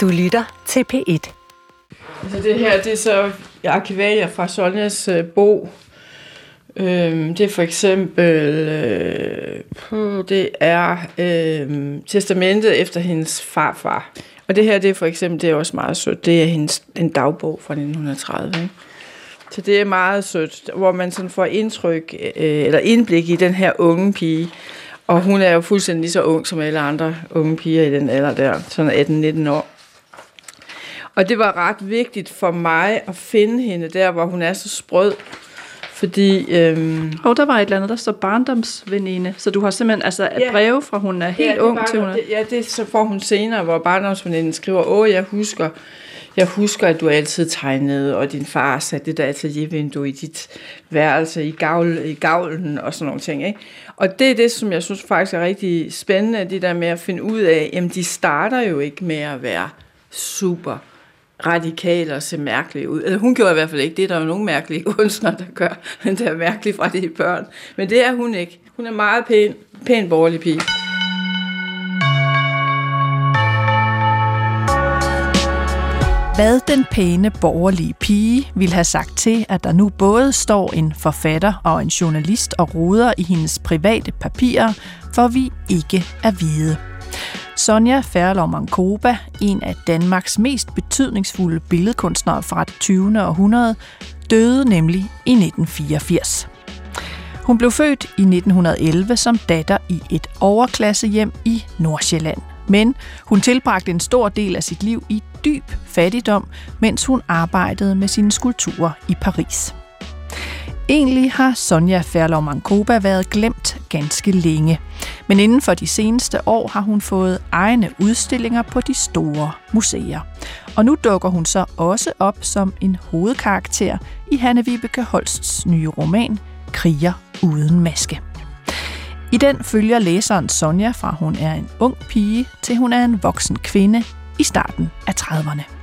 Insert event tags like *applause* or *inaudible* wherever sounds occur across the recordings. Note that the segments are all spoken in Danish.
Du lytter til P1. Altså det her, det er så arkivalier fra Sonjas øh, bog. Øhm, det er for eksempel, øh, det er øh, testamentet efter hendes farfar. Og det her, det er for eksempel, det er også meget sødt, det er hendes, en dagbog fra 1930. Ikke? Så det er meget sødt, hvor man sådan får indtryk, øh, eller indblik i den her unge pige. Og hun er jo fuldstændig lige så ung som alle andre unge piger i den alder der, sådan 18-19 år. Og det var ret vigtigt for mig at finde hende der, hvor hun er så sprød. Fordi... Øhm, og der var et eller andet, der står barndomsveninde. Så du har simpelthen altså et ja, breve fra, hun er helt ja, ung var, til hun er... Det, ja, det så får hun senere, hvor barndomsveninden skriver, åh, jeg husker, jeg husker, at du altid tegnede, og din far satte det der ateliervindue i dit værelse, i, gavl, i gavlen og sådan nogle ting. Ikke? Og det er det, som jeg synes faktisk er rigtig spændende, det der med at finde ud af, jamen de starter jo ikke med at være super radikal og se mærkelige ud. Eller hun gjorde i hvert fald ikke. Det er der jo nogle mærkelige *laughs* kunstnere, der gør. Men det er mærkeligt fra de børn. Men det er hun ikke. Hun er meget pæn, pæn borgerlig pige. Hvad den pæne borgerlige pige ville have sagt til, at der nu både står en forfatter og en journalist og roder i hendes private papirer, for vi ikke er vide. Sonja Færlov Mankoba, en af Danmarks mest betydningsfulde billedkunstnere fra det 20. århundrede, døde nemlig i 1984. Hun blev født i 1911 som datter i et overklassehjem i Nordsjælland. Men hun tilbragte en stor del af sit liv i dyb fattigdom, mens hun arbejdede med sine skulpturer i Paris. Egentlig har Sonja Ferlov Mankoba været glemt ganske længe, men inden for de seneste år har hun fået egne udstillinger på de store museer. Og nu dukker hun så også op som en hovedkarakter i Hanne Vibeke Holsts nye roman Kriger uden maske. I den følger læseren Sonja fra hun er en ung pige til hun er en voksen kvinde i starten af 30'erne.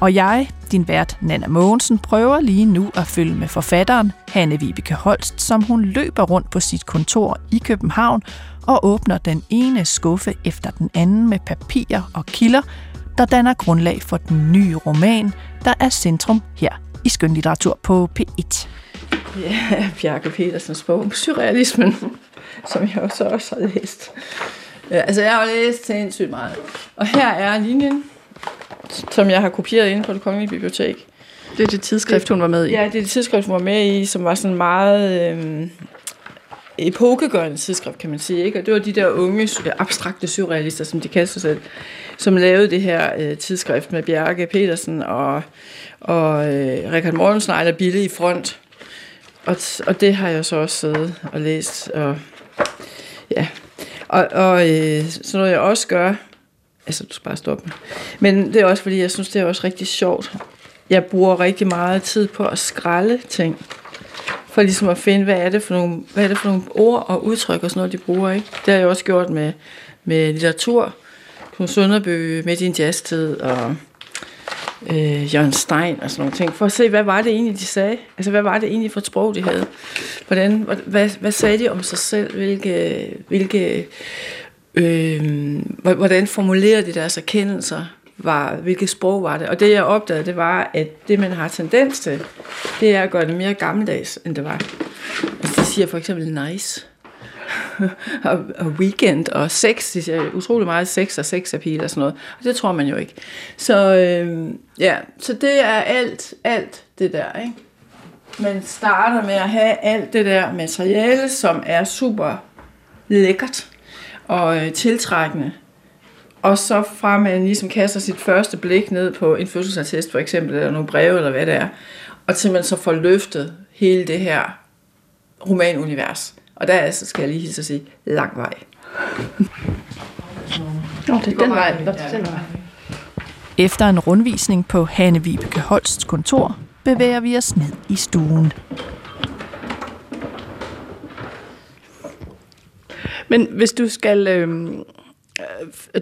Og jeg, din vært Nana Mogensen, prøver lige nu at følge med forfatteren Hanne Vibeke Holst, som hun løber rundt på sit kontor i København og åbner den ene skuffe efter den anden med papirer og kilder, der danner grundlag for den nye roman, der er centrum her i skønlitteratur på P1. Ja, Bjarke Petersens bog om surrealismen, som jeg også, også har læst. Ja, altså, jeg har læst sindssygt meget. Og her er linjen, som jeg har kopieret inde på det kongelige bibliotek. Det er det tidsskrift, hun var med i? Ja, det er det tidsskrift, hun var med i, som var sådan meget øh, epokegørende tidsskrift, kan man sige. Ikke? Og det var de der unge, abstrakte surrealister, som de kaldte sig selv, som lavede det her øh, tidsskrift med Bjarke Petersen og, og øh, Richard Mortensen og Ejler Bille i front. Og, og det har jeg så også siddet og læst. Og, ja. og, og øh, så noget jeg også gør, altså du skal bare stoppe Men det er også fordi, jeg synes, det er også rigtig sjovt. Jeg bruger rigtig meget tid på at skralde ting. For ligesom at finde, hvad er det for nogle, hvad er det for nogle ord og udtryk og sådan noget, de bruger. Ikke? Det har jeg også gjort med, med litteratur. På Sønderby, Midt i en jazztid og øh, Jørgen Stein og sådan nogle ting, for at se, hvad var det egentlig, de sagde? Altså, hvad var det egentlig for et sprog, de havde? Hvordan, hvad, hvad sagde de om sig selv? Hvilke, hvilke, øh, hvordan formulerede de deres erkendelser? Var, hvilket sprog var det? Og det, jeg opdagede, det var, at det, man har tendens til, det er at gøre det mere gammeldags, end det var. Altså, de siger for eksempel nice. *laughs* og, og weekend og sex, de siger utrolig meget sex og sexappeal og sådan noget. Og det tror man jo ikke. Så øh, ja, så det er alt, alt det der, ikke? Man starter med at have alt det der materiale, som er super lækkert og øh, tiltrækkende. Og så fra man ligesom kaster sit første blik ned på en fødselsattest for eksempel, eller nogle breve, eller hvad det er, og til man så får løftet hele det her romanunivers. Og der er, så skal jeg lige hilse at sige, lang vej. Nå, det er den vej. Den vej. Efter en rundvisning på Hanne Vibeke Holsts kontor, bevæger vi os ned i stuen. Men hvis du skal... Øh,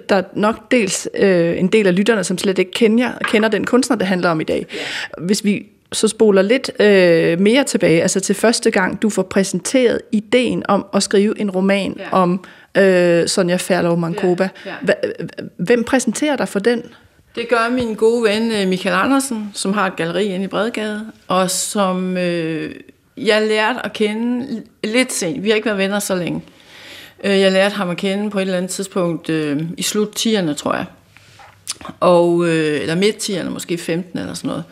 der er nok dels øh, en del af lytterne, som slet ikke kender, kender den kunstner, det handler om i dag. Hvis vi så spoler lidt øh, mere tilbage, altså til første gang, du får præsenteret ideen om at skrive en roman ja. om øh, Sonja Ferlov Mankoba. Ja, ja. Hvem præsenterer dig for den? Det gør min gode ven øh, Michael Andersen, som har et galleri inde i Bredgade, og som øh, jeg lærte at kende lidt sent. Vi har ikke været venner så længe. Øh, jeg lærte ham at kende på et eller andet tidspunkt øh, i slut 10'erne, tror jeg. Og, øh, eller midt 10'erne, måske 15 eller sådan noget.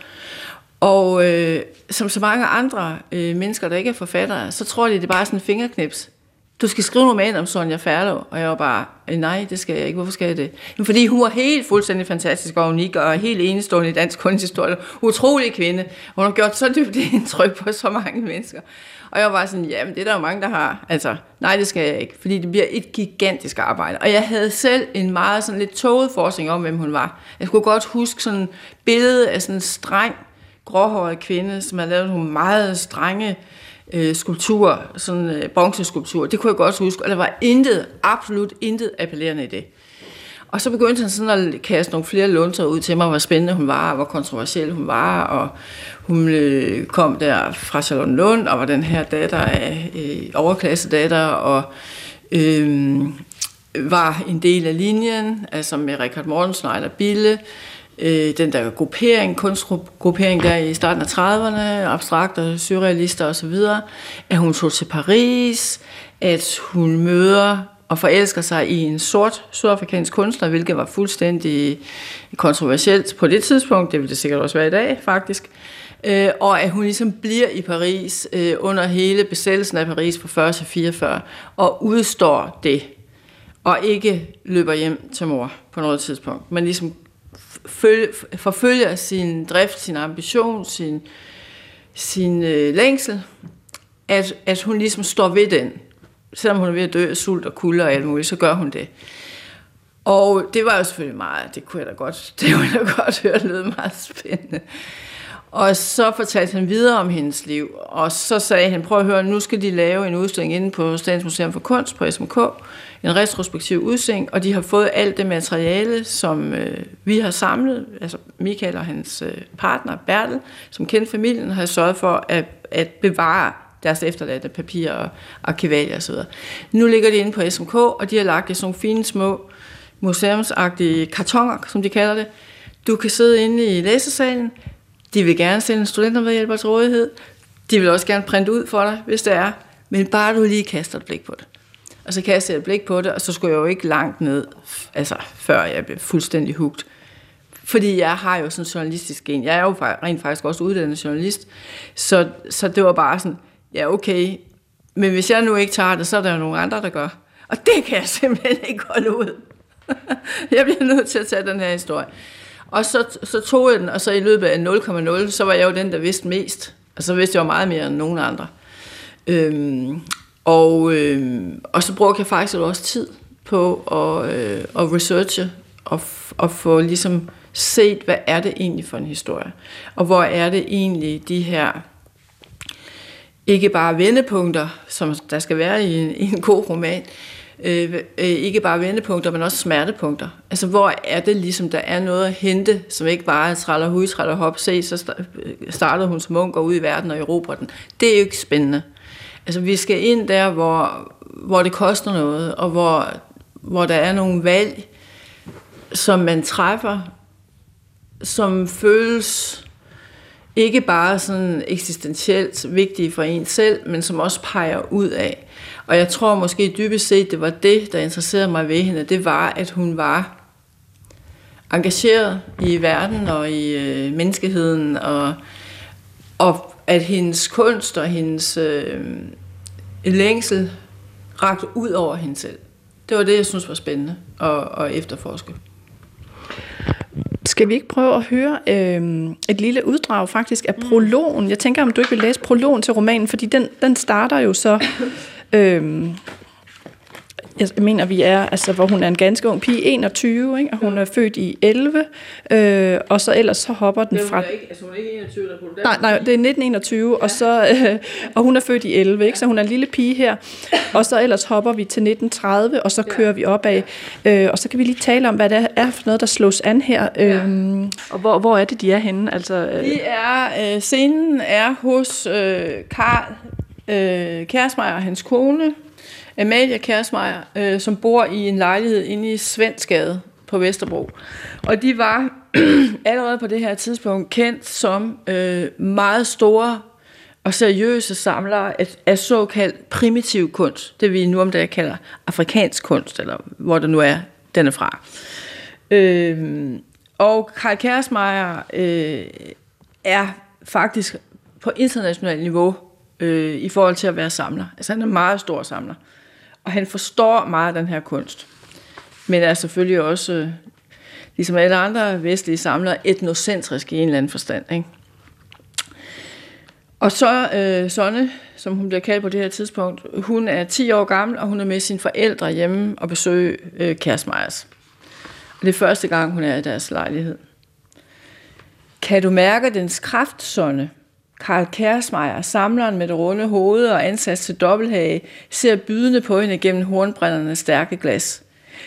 Og øh, som så mange andre øh, mennesker, der ikke er forfattere, så tror de, det er bare sådan en fingerknips. Du skal skrive en roman om Sonja Ferlo. Og jeg var bare, øh, nej, det skal jeg ikke. Hvorfor skal jeg det? Men fordi hun var helt fuldstændig fantastisk og unik, og helt enestående i dansk kunsthistorie. Utrolig kvinde. Hun har gjort så dybt *laughs* indtryk på så mange mennesker. Og jeg var sådan, jamen det er der jo mange, der har. Altså, nej, det skal jeg ikke, fordi det bliver et gigantisk arbejde. Og jeg havde selv en meget sådan lidt tåget forskning om, hvem hun var. Jeg kunne godt huske sådan et billede af sådan en streng, gråhåret kvinde, som havde lavet nogle meget strenge øh, skulptur, sådan øh, bronzeskulptur. Det kunne jeg godt huske, og der var intet, absolut intet appellerende i det. Og så begyndte han sådan at kaste nogle flere lunter ud til mig, hvor spændende hun var, og hvor kontroversiel hun var, og hun øh, kom der fra Salon Lund, og var den her datter af øh, overklasse datter, og øh, var en del af linjen, altså med Richard Mortensen og Bille, øh, den der gruppering, kunstgruppering der i starten af 30'erne, abstrakte, surrealister osv., at hun tog til Paris, at hun møder og forelsker sig i en sort sydafrikansk kunstner, hvilket var fuldstændig kontroversielt på det tidspunkt, det vil det sikkert også være i dag faktisk, øh, og at hun ligesom bliver i Paris øh, under hele besættelsen af Paris fra 40 til 44, og udstår det, og ikke løber hjem til mor på noget tidspunkt, men ligesom forfølger sin drift, sin ambition, sin, sin øh, længsel, at, at hun ligesom står ved den. Selvom hun er ved at dø af sult og kulde og alt muligt, så gør hun det. Og det var jo selvfølgelig meget, det kunne jeg da godt, *laughs* det kunne jeg da godt høre, det lød meget spændende. Og så fortalte han videre om hendes liv, og så sagde han, prøv at høre, nu skal de lave en udstilling inde på Statens Museum for Kunst på SMK, en retrospektiv udstilling, og de har fået alt det materiale, som øh, vi har samlet, altså Michael og hans øh, partner Bertel, som kendte familien, har sørget for at, at bevare deres efterladte papirer og arkivalier osv. Nu ligger de inde på SMK, og de har lagt i sådan nogle fine små museumsagtige kartoner, som de kalder det. Du kan sidde inde i læsesalen, de vil gerne sende studentermedhjælper til rådighed. De vil også gerne printe ud for dig, hvis det er. Men bare du lige kaster et blik på det. Og så kaster jeg et blik på det, og så skulle jeg jo ikke langt ned, altså før jeg blev fuldstændig hugt. Fordi jeg har jo sådan en journalistisk gen. Jeg er jo rent faktisk også uddannet journalist. Så, så det var bare sådan, ja okay, men hvis jeg nu ikke tager det, så er der jo nogle andre, der gør. Og det kan jeg *laughs* simpelthen ikke holde ud. jeg bliver nødt til at tage den her historie. Og så, så tog jeg den, og så i løbet af 0,0, så var jeg jo den, der vidste mest. Og så vidste jeg jo meget mere end nogen andre. Øhm, og, øhm, og så brugte jeg faktisk også tid på at, øh, at researche og, og få ligesom set, hvad er det egentlig for en historie? Og hvor er det egentlig de her ikke bare vendepunkter, som der skal være i en, i en god roman, øh, øh, ikke bare vendepunkter, men også smertepunkter. Altså, hvor er det ligesom, der er noget at hente, som ikke bare er træller hud, træller hop, se, så øh, startede hun som ung, går ud i verden og erobrer den. Det er jo ikke spændende. Altså, vi skal ind der, hvor, hvor det koster noget, og hvor, hvor der er nogle valg, som man træffer, som føles ikke bare sådan eksistentielt vigtige for en selv, men som også peger ud af, og jeg tror måske dybest set, det var det, der interesserede mig ved hende. Det var, at hun var engageret i verden og i øh, menneskeheden, og, og at hendes kunst og hendes øh, længsel rakte ud over hende selv. Det var det, jeg synes var spændende at, at efterforske. Skal vi ikke prøve at høre øh, et lille uddrag faktisk af prologen? Jeg tænker, om du ikke vil læse prologen til romanen, fordi den, den starter jo så Øh, jeg mener, vi er, altså, hvor hun er en ganske ung pige, 21, ikke? og hun er født i 11, øh, og så ellers så hopper den fra... Ikke, altså hun er ikke 21, der på det Nej, nej, det er 1921, ja. og, så, øh, og hun er født i 11, ikke? så hun er en lille pige her, og så ellers hopper vi til 1930, og så kører ja. vi opad, øh, og så kan vi lige tale om, hvad det er for noget, der slås an her, øh, ja. og hvor, hvor er det, de er henne? Altså, øh... De er, øh, scenen er hos øh, Karl øh, Kærsmeier og hans kone, Amalia Kærsmeier, øh, som bor i en lejlighed inde i Svenskade på Vesterbro. Og de var *clears throat* allerede på det her tidspunkt kendt som øh, meget store og seriøse samlere af, af såkaldt primitiv kunst. Det vi nu om dagen kalder afrikansk kunst, eller hvor det nu er, den er fra. Øh, og Karl Kærsmeier øh, er faktisk på internationalt niveau øh, i forhold til at være samler. Altså han er en meget stor samler. Og han forstår meget af den her kunst. Men er selvfølgelig også, øh, ligesom alle andre vestlige samlere, etnocentrisk i en eller anden forstand. Ikke? Og så øh, Sonne, som hun bliver kaldt på det her tidspunkt, hun er 10 år gammel, og hun er med sine forældre hjemme og besøger øh, Kærsmejers. Og det er første gang, hun er i deres lejlighed. Kan du mærke dens kraft, Sonne? Karl Kersmeyer, samleren med det runde hoved og ansat til dobbelthage, ser bydende på hende gennem hornbrændernes stærke glas.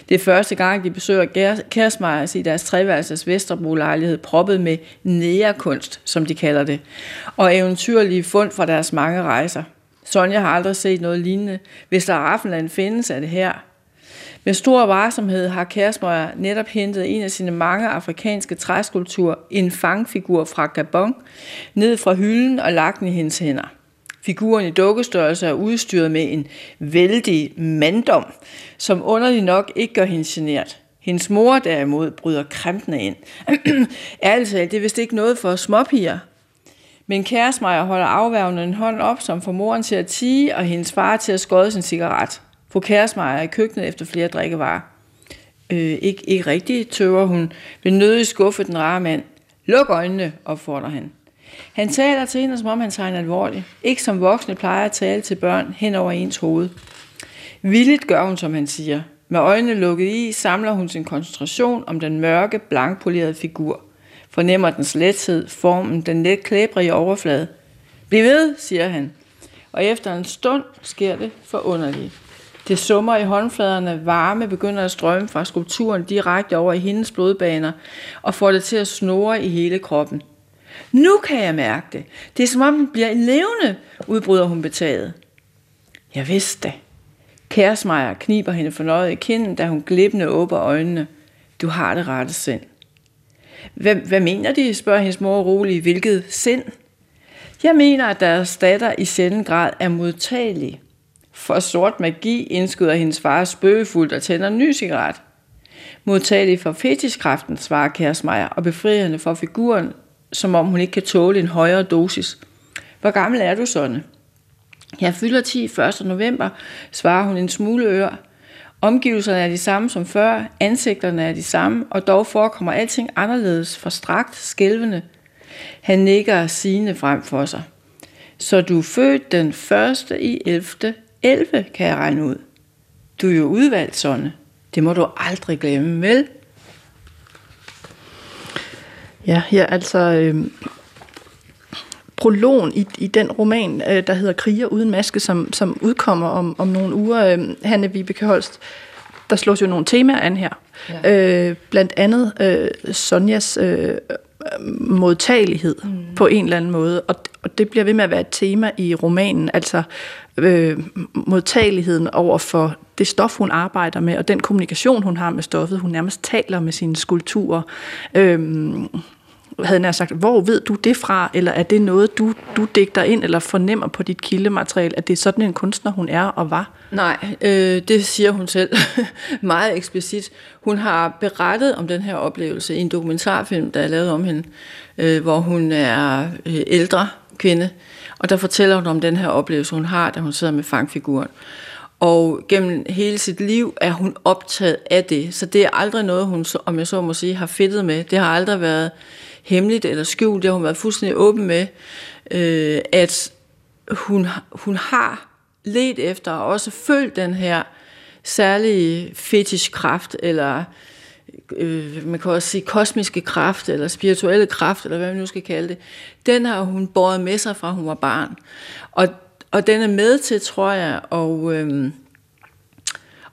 Det er første gang, de besøger Kersmeyers i deres treværelses Vesterbro-lejlighed, proppet med nærekunst, som de kalder det, og eventyrlige fund fra deres mange rejser. Sonja har aldrig set noget lignende. Hvis der Raffenland findes, er det her. Med stor varsomhed har Kersmøjer netop hentet en af sine mange afrikanske træskulpturer, en fangfigur fra Gabon, ned fra hylden og lagt den i hendes hænder. Figuren i dukkestørrelse er udstyret med en vældig manddom, som underligt nok ikke gør hende genert. Hendes mor derimod bryder kræmpende ind. *clears throat* Ærligt talt, det er vist ikke noget for småpiger. Men Kæresmejer holder afværgende en hånd op, som får moren til at tige, og hendes far til at skåde sin cigaret. Fru Kæresmejer i køkkenet efter flere drikkevarer. Øh, ikke, ikke rigtigt, tøver hun. Vil nødig skuffe den rare mand. Luk øjnene, opfordrer han. Han taler til hende, som om han tager en alvorligt. Ikke som voksne plejer at tale til børn hen over ens hoved. Villigt gør hun, som han siger. Med øjnene lukket i, samler hun sin koncentration om den mørke, blankpolerede figur. Fornemmer dens lethed, formen, den let klæbrige overflade. Bliv ved, siger han. Og efter en stund sker det forunderligt. Det summer i håndfladerne, varme begynder at strømme fra skulpturen direkte over i hendes blodbaner og får det til at snore i hele kroppen. Nu kan jeg mærke det. Det er som om den bliver levende, udbryder hun betaget. Jeg vidste det. Kærsmejer kniber hende fornøjet i kinden, da hun glippende åbner øjnene. Du har det rette sind. Hvad, hvad mener de, spørger hendes mor roligt. Hvilket sind? Jeg mener, at deres datter i sjælden grad er modtagelig. For sort magi indskyder hendes far spøgefuldt og tænder en ny cigaret. Modtagelig for fetishkraften, svarer Kærsmejer, og befrier hende for figuren, som om hun ikke kan tåle en højere dosis. Hvor gammel er du, Sonne? Jeg fylder 10 1. november, svarer hun en smule ør. Omgivelserne er de samme som før, ansigterne er de samme, og dog forekommer alting anderledes, for strakt, skælvende. Han nikker sigende frem for sig. Så du er født den 1. i 11. 11, kan jeg regne ud. Du er jo udvalgt, Sonne. Det må du aldrig glemme, vel? Ja, ja altså øh, prologen i, i den roman, øh, der hedder Kriger uden maske, som, som udkommer om, om nogle uger, øh, Hanne Vibeke Holst, der slås jo nogle temaer an her. Ja. Øh, blandt andet øh, Sonjas øh, modtagelighed mm. på en eller anden måde, og, og det bliver ved med at være et tema i romanen, altså øh, modtageligheden over for det stof, hun arbejder med, og den kommunikation, hun har med stoffet. Hun nærmest taler med sine skulpturer. Øh, havde jeg sagt, hvor ved du det fra, eller er det noget, du, du digter ind, eller fornemmer på dit kildemateriale, at det er sådan en kunstner, hun er og var? Nej, øh, det siger hun selv *laughs* meget eksplicit. Hun har berettet om den her oplevelse i en dokumentarfilm, der er lavet om hende, øh, hvor hun er øh, ældre kvinde, og der fortæller hun om den her oplevelse, hun har, da hun sidder med fangfiguren. Og gennem hele sit liv er hun optaget af det. Så det er aldrig noget, hun, om jeg så må sige, har fedtet med. Det har aldrig været hemmeligt eller skjult. Det har hun været fuldstændig åben med, øh, at hun, hun har let efter og også følt den her særlige fetishkraft, eller øh, man kan også sige kosmiske kraft, eller spirituelle kraft, eller hvad man nu skal kalde det, den har hun båret med sig fra hun var barn. Og, og den er med til, tror jeg, og, øh,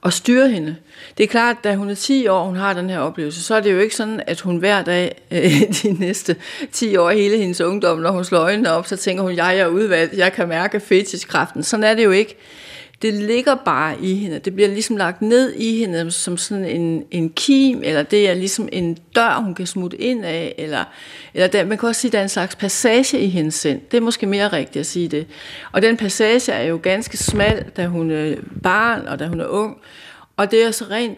at styre hende. Det er klart, at da hun er 10 år, hun har den her oplevelse, så er det jo ikke sådan, at hun hver dag øh, de næste 10 år, hele hendes ungdom, når hun slår øjnene op, så tænker hun, jeg er udvalgt, jeg kan mærke fetishkraften. Sådan er det jo ikke det ligger bare i hende. Det bliver ligesom lagt ned i hende som sådan en, en kim, eller det er ligesom en dør, hun kan smutte ind af, eller, eller der, man kan også sige, at der er en slags passage i hendes sind. Det er måske mere rigtigt at sige det. Og den passage er jo ganske smal, da hun er barn, og da hun er ung. Og det er så rent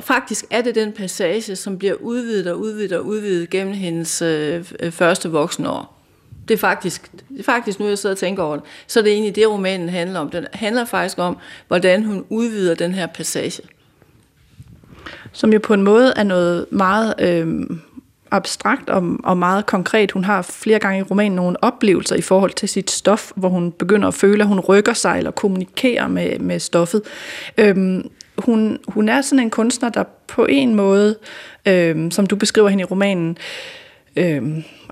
faktisk er det den passage, som bliver udvidet og udvidet og udvidet gennem hendes øh, første voksenår. Det er faktisk, det er faktisk nu, jeg sidder og tænker over det, så er det egentlig det, romanen handler om. Den handler faktisk om, hvordan hun udvider den her passage. Som jo på en måde er noget meget øh, abstrakt og, og meget konkret. Hun har flere gange i romanen nogle oplevelser i forhold til sit stof, hvor hun begynder at føle, at hun rykker sig eller kommunikerer med, med stoffet. Øh, hun, hun er sådan en kunstner, der på en måde, øh, som du beskriver hende i romanen, øh,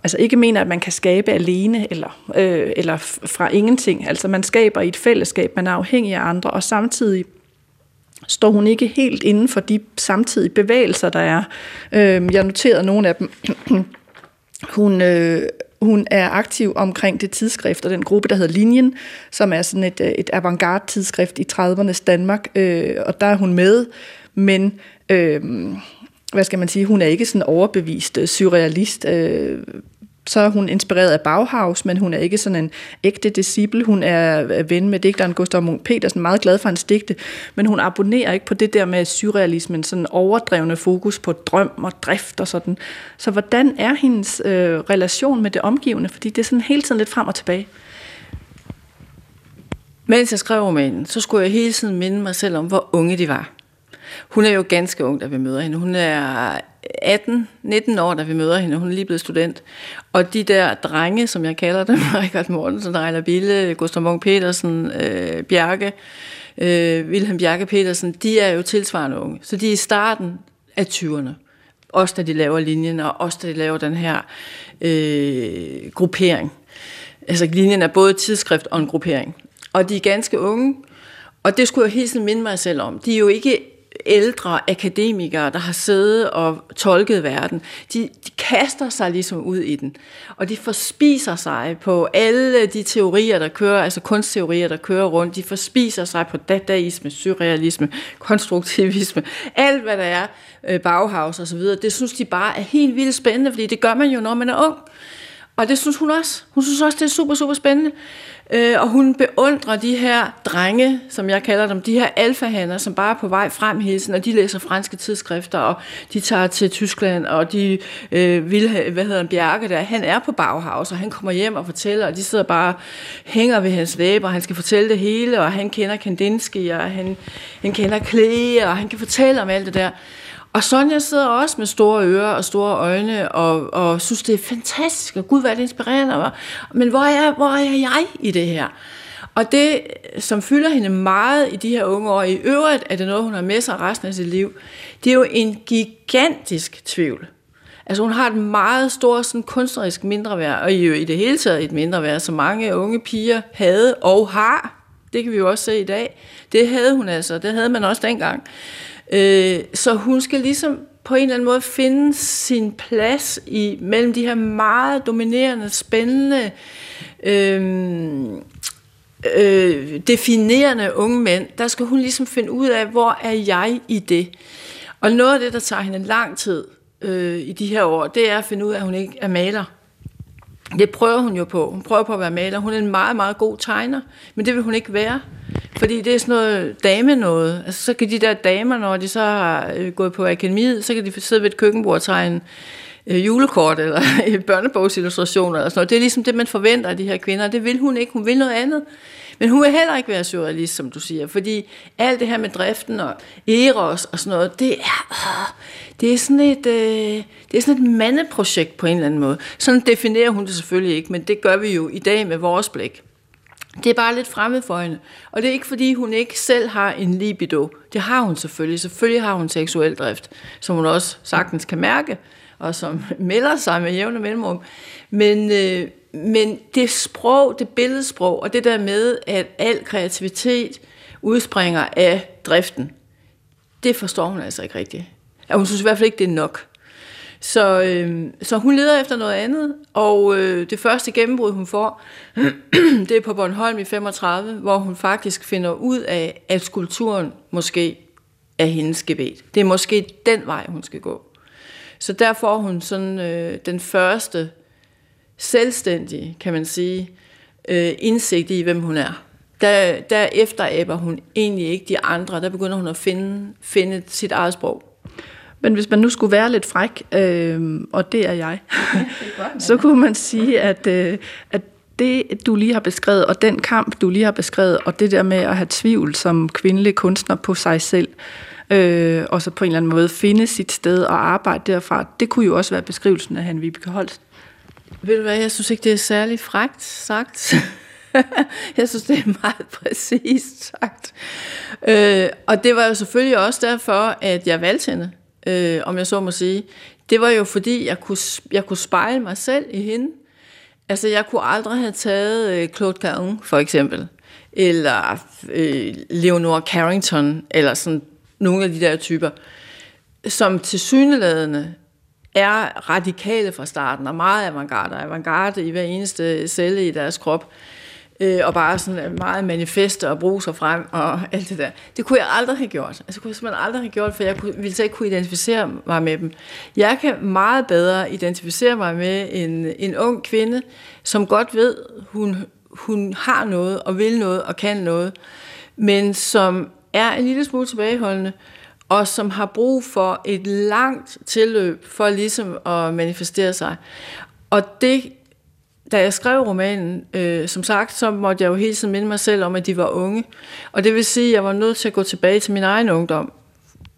altså ikke mener, at man kan skabe alene eller, øh, eller fra ingenting. Altså man skaber i et fællesskab, man er afhængig af andre, og samtidig står hun ikke helt inden for de samtidige bevægelser, der er. Øh, jeg noterede nogle af dem. *clears throat* hun, øh, hun er aktiv omkring det tidsskrift og den gruppe, der hedder Linjen, som er sådan et, øh, et avantgarde tidsskrift i 30'ernes Danmark, øh, og der er hun med, men øh, hvad skal man sige, hun er ikke sådan overbevist øh, surrealist. Øh, så er hun inspireret af Bauhaus, men hun er ikke sådan en ægte disciple. Hun er ven med digteren Gustav Munk Petersen, meget glad for hans digte, men hun abonnerer ikke på det der med surrealismen, sådan overdrevne fokus på drøm og drift og sådan. Så hvordan er hendes øh, relation med det omgivende? Fordi det er sådan hele tiden lidt frem og tilbage. Mens jeg skrev romanen, så skulle jeg hele tiden minde mig selv om, hvor unge de var. Hun er jo ganske ung, da vi møder hende. Hun er 18-19 år, da vi møder hende. Hun er lige blevet student. Og de der drenge, som jeg kalder dem, *laughs* Richard Mortensen, Reiner Bille, Gustav Munk Petersen, øh, Bjarke, øh, Wilhelm Bjarke Petersen, de er jo tilsvarende unge. Så de er i starten af 20'erne. Også da de laver linjen, og også da de laver den her øh, gruppering. Altså linjen er både et tidsskrift og en gruppering. Og de er ganske unge, og det skulle jeg hele tiden minde mig selv om. De er jo ikke ældre akademikere, der har siddet og tolket verden, de, de kaster sig ligesom ud i den. Og de forspiser sig på alle de teorier, der kører, altså kunstteorier, der kører rundt. De forspiser sig på dadaisme, surrealisme, konstruktivisme, alt hvad der er, øh, Bauhaus og så videre. Det synes de bare er helt vildt spændende, fordi det gør man jo, når man er ung. Og det synes hun også. Hun synes også, det er super, super spændende. Øh, og hun beundrer de her drenge, som jeg kalder dem, de her alfahander, som bare er på vej frem hele tiden, og de læser franske tidsskrifter, og de tager til Tyskland, og de øh, vil have, hvad hedder han, Bjarke der, han er på Bauhaus, og han kommer hjem og fortæller, og de sidder bare hænger ved hans læber, og han skal fortælle det hele, og han kender Kandinsky, og han, han kender Klee, og han kan fortælle om alt det der. Og Sonja sidder også med store ører og store øjne, og, og synes, det er fantastisk, og gud, hvad er det inspirerende. Men hvor er, hvor er jeg i det her? Og det, som fylder hende meget i de her unge år, i øvrigt er det noget, hun har med sig resten af sit liv, det er jo en gigantisk tvivl. Altså hun har et meget stort sådan, kunstnerisk mindreværd, og jo i det hele taget et mindreværd, som mange unge piger havde og har. Det kan vi jo også se i dag. Det havde hun altså, det havde man også dengang. Øh, så hun skal ligesom på en eller anden måde finde sin plads i mellem de her meget dominerende, spændende, øh, øh, definerende unge mænd. Der skal hun ligesom finde ud af, hvor er jeg i det. Og noget af det, der tager hende lang tid øh, i de her år, det er at finde ud af, at hun ikke er maler. Det prøver hun jo på. Hun prøver på at være maler. Hun er en meget, meget god tegner, men det vil hun ikke være. Fordi det er sådan noget dame noget. Altså, så kan de der damer, når de så har øh, gået på akademiet, så kan de sidde ved et køkkenbord og tegne øh, julekort eller *laughs* børnebogsillustrationer eller sådan noget. Det er ligesom det, man forventer af de her kvinder. Det vil hun ikke. Hun vil noget andet. Men hun vil heller ikke være surrealist, som du siger, fordi alt det her med driften og eros og sådan noget, det er, øh, det er sådan et, øh, det er sådan et mandeprojekt på en eller anden måde. Sådan definerer hun det selvfølgelig ikke, men det gør vi jo i dag med vores blik. Det er bare lidt fremmed for hende. Og det er ikke, fordi hun ikke selv har en libido. Det har hun selvfølgelig. Selvfølgelig har hun seksuel drift, som hun også sagtens kan mærke, og som *laughs* melder sig med jævne mellemrum. Men, øh, men det sprog, det billedsprog, og det der med, at al kreativitet udspringer af driften, det forstår hun altså ikke rigtigt. Ja, hun synes i hvert fald ikke, det er nok. Så, øh, så hun leder efter noget andet, og øh, det første gennembrud, hun får, *clears throat* det er på Bornholm i 35, hvor hun faktisk finder ud af, at skulpturen måske er hendes gebet. Det er måske den vej, hun skal gå. Så der får hun sådan øh, den første selvstændige, kan man sige, øh, indsigt i, hvem hun er. Der, der efteræber hun egentlig ikke de andre. Der begynder hun at finde, finde sit eget sprog. Men hvis man nu skulle være lidt fræk, øh, og det er jeg, ja, *laughs* det er godt, *laughs* så kunne man sige, at, øh, at det, du lige har beskrevet, og den kamp, du lige har beskrevet, og det der med at have tvivl som kvindelig kunstner på sig selv, øh, og så på en eller anden måde finde sit sted og arbejde derfra, det kunne jo også være beskrivelsen af han Vibeke Holst. Ved du hvad, jeg synes ikke, det er særlig frægt sagt. *laughs* jeg synes, det er meget præcist sagt. Øh, og det var jo selvfølgelig også derfor, at jeg valgte hende, øh, om jeg så må sige. Det var jo fordi, jeg kunne, jeg kunne spejle mig selv i hende. Altså, jeg kunne aldrig have taget øh, Claude Caron, for eksempel, eller øh, Leonora Carrington, eller sådan nogle af de der typer, som til syneladende er radikale fra starten, og meget avantgarde, avantgarde i hver eneste celle i deres krop, øh, og bare sådan øh, meget manifeste og bruge sig frem, og *laughs* alt det der. Det kunne jeg aldrig have gjort. Altså, det kunne jeg simpelthen aldrig have gjort, for jeg kunne, ville slet ikke kunne identificere mig med dem. Jeg kan meget bedre identificere mig med en, en ung kvinde, som godt ved, hun, hun har noget, og vil noget, og kan noget, men som er en lille smule tilbageholdende, og som har brug for et langt tilløb for ligesom at manifestere sig. Og det, da jeg skrev romanen, øh, som sagt, så måtte jeg jo hele tiden minde mig selv om, at de var unge. Og det vil sige, at jeg var nødt til at gå tilbage til min egen ungdom,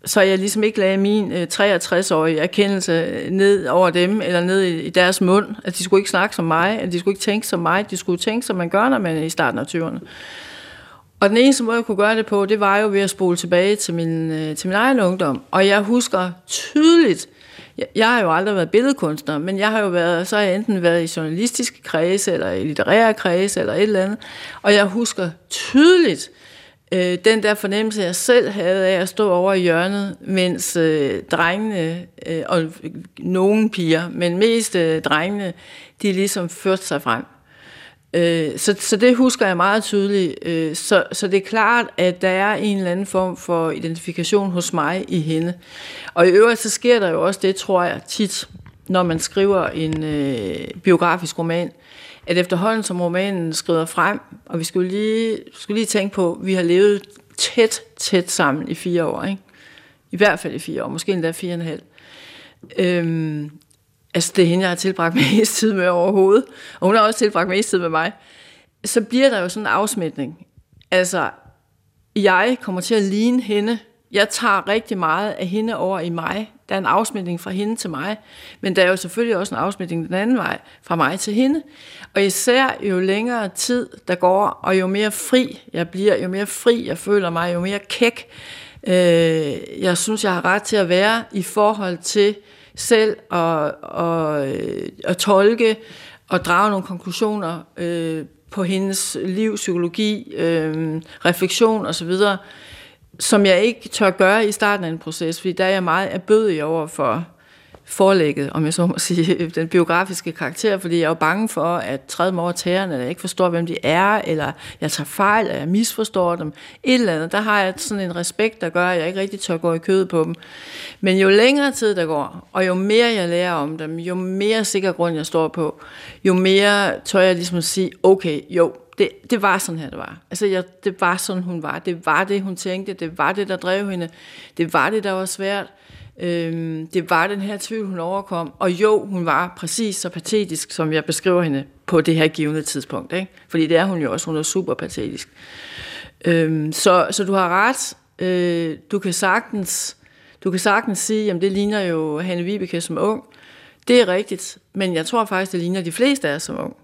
så jeg ligesom ikke lagde min øh, 63-årige erkendelse ned over dem, eller ned i, i deres mund, at de skulle ikke snakke som mig, at de skulle ikke tænke som mig, de skulle tænke, som man gør, når man er i starten af 20'erne. Og den eneste måde, jeg kunne gøre det på, det var jo ved at spole tilbage til min, øh, til min egen ungdom. Og jeg husker tydeligt, jeg, jeg har jo aldrig været billedkunstner, men jeg har jo været, så har jeg enten været i journalistiske kredse, eller i litterære kredse, eller et eller andet. Og jeg husker tydeligt øh, den der fornemmelse, jeg selv havde af at stå over i hjørnet, mens øh, drengene, øh, og nogle piger, men mest øh, drengene, de ligesom førte sig frem. Øh, så, så det husker jeg meget tydeligt. Øh, så, så det er klart, at der er en eller anden form for identifikation hos mig i hende. Og i øvrigt så sker der jo også det, tror jeg, tit, når man skriver en øh, biografisk roman, at efterhånden som romanen skrider frem, og vi skulle lige, skulle lige tænke på, at vi har levet tæt, tæt sammen i fire år, ikke? I hvert fald i fire år, måske endda fire og en halv. Øhm, altså det er hende, jeg har tilbragt *laughs* mest tid med overhovedet, og hun har også tilbragt mest tid med mig, så bliver der jo sådan en afsmitning. Altså, jeg kommer til at ligne hende. Jeg tager rigtig meget af hende over i mig. Der er en afsmitning fra hende til mig, men der er jo selvfølgelig også en afsmitning den anden vej, fra mig til hende. Og især jo længere tid der går, og jo mere fri jeg bliver, jo mere fri jeg føler mig, jo mere kæk øh, jeg synes, jeg har ret til at være i forhold til selv at, at, øh, at tolke og drage nogle konklusioner øh, på hendes liv, psykologi, øh, refleksion osv., som jeg ikke tør gøre i starten af en proces, fordi der er jeg meget erbødig over for forlægget, om jeg så må *laughs* sige, den biografiske karakter, fordi jeg er jo bange for at træde mig over tæerne, eller jeg ikke forstår, hvem de er, eller jeg tager fejl, eller jeg misforstår dem. Et eller andet, der har jeg sådan en respekt, der gør, at jeg ikke rigtig tør gå i kødet på dem. Men jo længere tid der går, og jo mere jeg lærer om dem, jo mere sikker grund jeg står på, jo mere tør jeg ligesom at sige, okay, jo, det, det var sådan her, det var. Altså, jeg, det var sådan, hun var. Det var det, hun tænkte. Det var det, der drev hende. Det var det, der var svært. Øhm, det var den her tvivl, hun overkom. Og jo, hun var præcis så patetisk, som jeg beskriver hende på det her givende tidspunkt. Ikke? Fordi det er hun jo også, hun er super patetisk. Øhm, så, så du har ret. Øh, du kan sagtens, du kan sagtens sige, at det ligner jo Hanne Vibeke som ung. Det er rigtigt, men jeg tror faktisk, det ligner de fleste af os som ung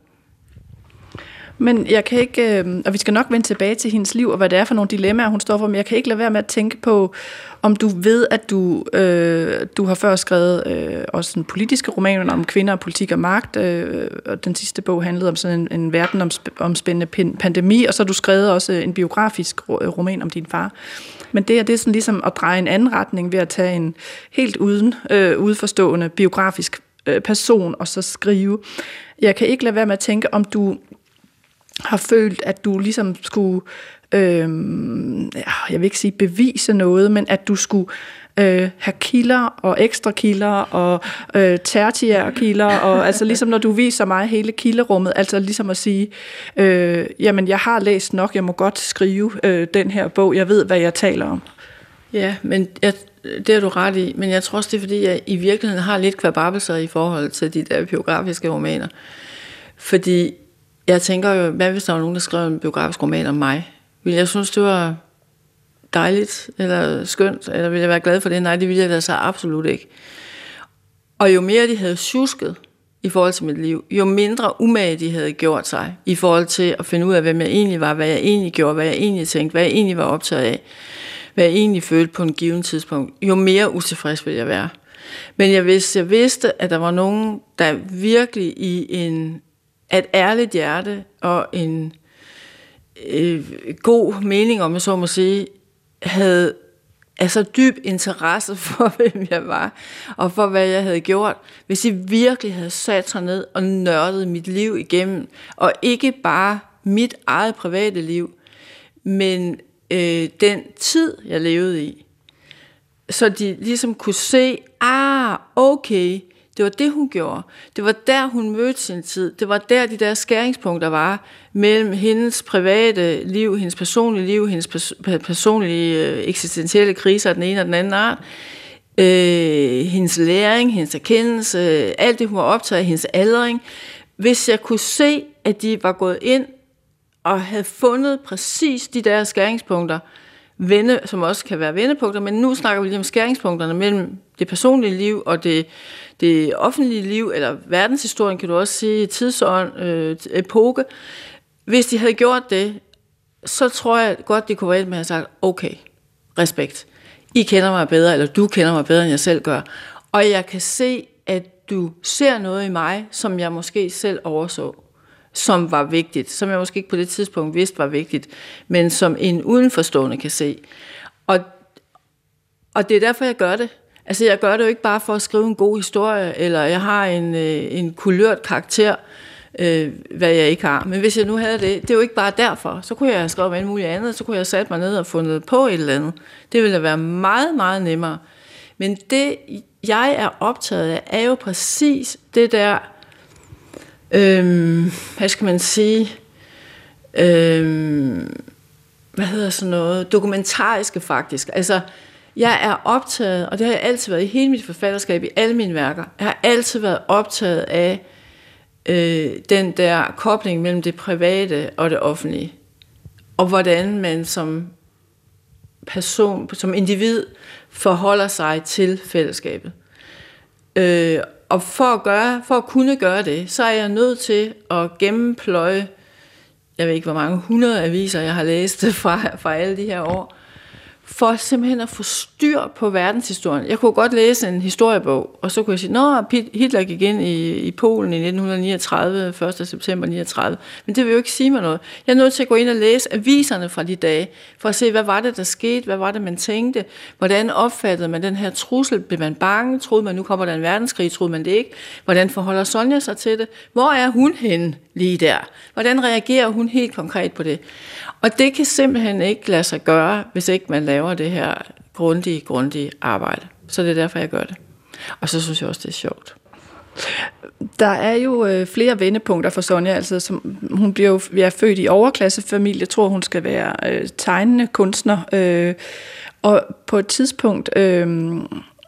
men jeg kan ikke, øh, og vi skal nok vende tilbage til hendes liv, og hvad det er for nogle dilemmaer, hun står for, men jeg kan ikke lade være med at tænke på, om du ved, at du, øh, du har før skrevet øh, også en politiske roman om kvinder, politik og magt, øh, og den sidste bog handlede om sådan en, en verdenomspændende pandemi, og så har du skrevet også en biografisk roman om din far. Men det er, det er sådan ligesom at dreje en anden retning ved at tage en helt uden øh, udforstående biografisk øh, person og så skrive. Jeg kan ikke lade være med at tænke, om du har følt, at du ligesom skulle, øh, jeg vil ikke sige bevise noget, men at du skulle øh, have kilder og ekstra kilder og øh, tertiære kilder, og *laughs* altså ligesom når du viser mig hele kilderummet, altså ligesom at sige, øh, jamen jeg har læst nok, jeg må godt skrive øh, den her bog, jeg ved, hvad jeg taler om. Ja, men jeg, det er du ret i, men jeg tror også, det er fordi, jeg i virkeligheden har lidt kvababelser i forhold til de der biografiske romaner. Fordi jeg tænker jo, hvad hvis der var nogen, der skrev en biografisk roman om mig? Vil jeg synes, det var dejligt, eller skønt, eller ville jeg være glad for det? Nej, det ville jeg da så absolut ikke. Og jo mere de havde susket i forhold til mit liv, jo mindre umage de havde gjort sig i forhold til at finde ud af, hvem jeg egentlig var, hvad jeg egentlig gjorde, hvad jeg egentlig tænkte, hvad jeg egentlig var optaget af, hvad jeg egentlig følte på en given tidspunkt, jo mere utilfreds ville jeg være. Men jeg vidste, jeg vidste, at der var nogen, der virkelig i en, et ærligt hjerte og en øh, god mening, om jeg så må sige, havde altså dyb interesse *laughs* for, hvem jeg var, og for, hvad jeg havde gjort, hvis I virkelig havde sat sig ned og nørdet mit liv igennem, og ikke bare mit eget private liv, men øh, den tid, jeg levede i. Så de ligesom kunne se, ah, okay, det var det, hun gjorde. Det var der, hun mødte sin tid. Det var der, de der skæringspunkter var mellem hendes private liv, hendes personlige liv, hendes pers- personlige øh, eksistentielle kriser af den ene og den anden art. Øh, hendes læring, hendes erkendelse, øh, alt det, hun var optaget af, hendes aldring. Hvis jeg kunne se, at de var gået ind og havde fundet præcis de der skæringspunkter, vende, som også kan være vendepunkter, men nu snakker vi lige om skæringspunkterne mellem det personlige liv og det, det offentlige liv, eller verdenshistorien, kan du også sige, tidsånd, øh, epoke. Hvis de havde gjort det, så tror jeg godt, de kunne være med at have sagt, okay, respekt. I kender mig bedre, eller du kender mig bedre, end jeg selv gør. Og jeg kan se, at du ser noget i mig, som jeg måske selv overså som var vigtigt, som jeg måske ikke på det tidspunkt vidste var vigtigt, men som en udenforstående kan se. Og, og det er derfor, jeg gør det. Altså, jeg gør det jo ikke bare for at skrive en god historie, eller jeg har en, øh, en kulørt karakter, øh, hvad jeg ikke har. Men hvis jeg nu havde det, det er jo ikke bare derfor. Så kunne jeg have skrevet alt muligt andet, så kunne jeg have sat mig ned og fundet på et eller andet. Det ville da være meget, meget nemmere. Men det, jeg er optaget af, er jo præcis det der øh, hvad skal man sige, øh, hvad hedder sådan noget, dokumentariske faktisk. Altså, jeg er optaget, og det har jeg altid været i hele mit forfatterskab, i alle mine værker, jeg har altid været optaget af øh, den der kobling mellem det private og det offentlige. Og hvordan man som person, som individ, forholder sig til fællesskabet. Øh, og for at, gøre, for at kunne gøre det, så er jeg nødt til at gennempløje, jeg ved ikke hvor mange hundrede aviser, jeg har læst *laughs* fra, fra alle de her år, for simpelthen at få styr på verdenshistorien. Jeg kunne godt læse en historiebog, og så kunne jeg sige, at Hitler gik ind i, i Polen i 1939, 1. september 39. Men det vil jo ikke sige mig noget. Jeg er nødt til at gå ind og læse aviserne fra de dage, for at se, hvad var det, der skete, hvad var det, man tænkte, hvordan opfattede man den her trussel, blev man bange, troede man, nu kommer der en verdenskrig, troede man det ikke, hvordan forholder Sonja sig til det, hvor er hun henne lige der, hvordan reagerer hun helt konkret på det. Og det kan simpelthen ikke lade sig gøre, hvis ikke man laver det her grundige, grundige arbejde. Så det er derfor, jeg gør det. Og så synes jeg også, det er sjovt. Der er jo øh, flere vendepunkter for Sonja. Altså, som, hun bliver jo er født i overklassefamilie. Tror, hun skal være øh, tegnende kunstner. Øh, og på et tidspunkt øh,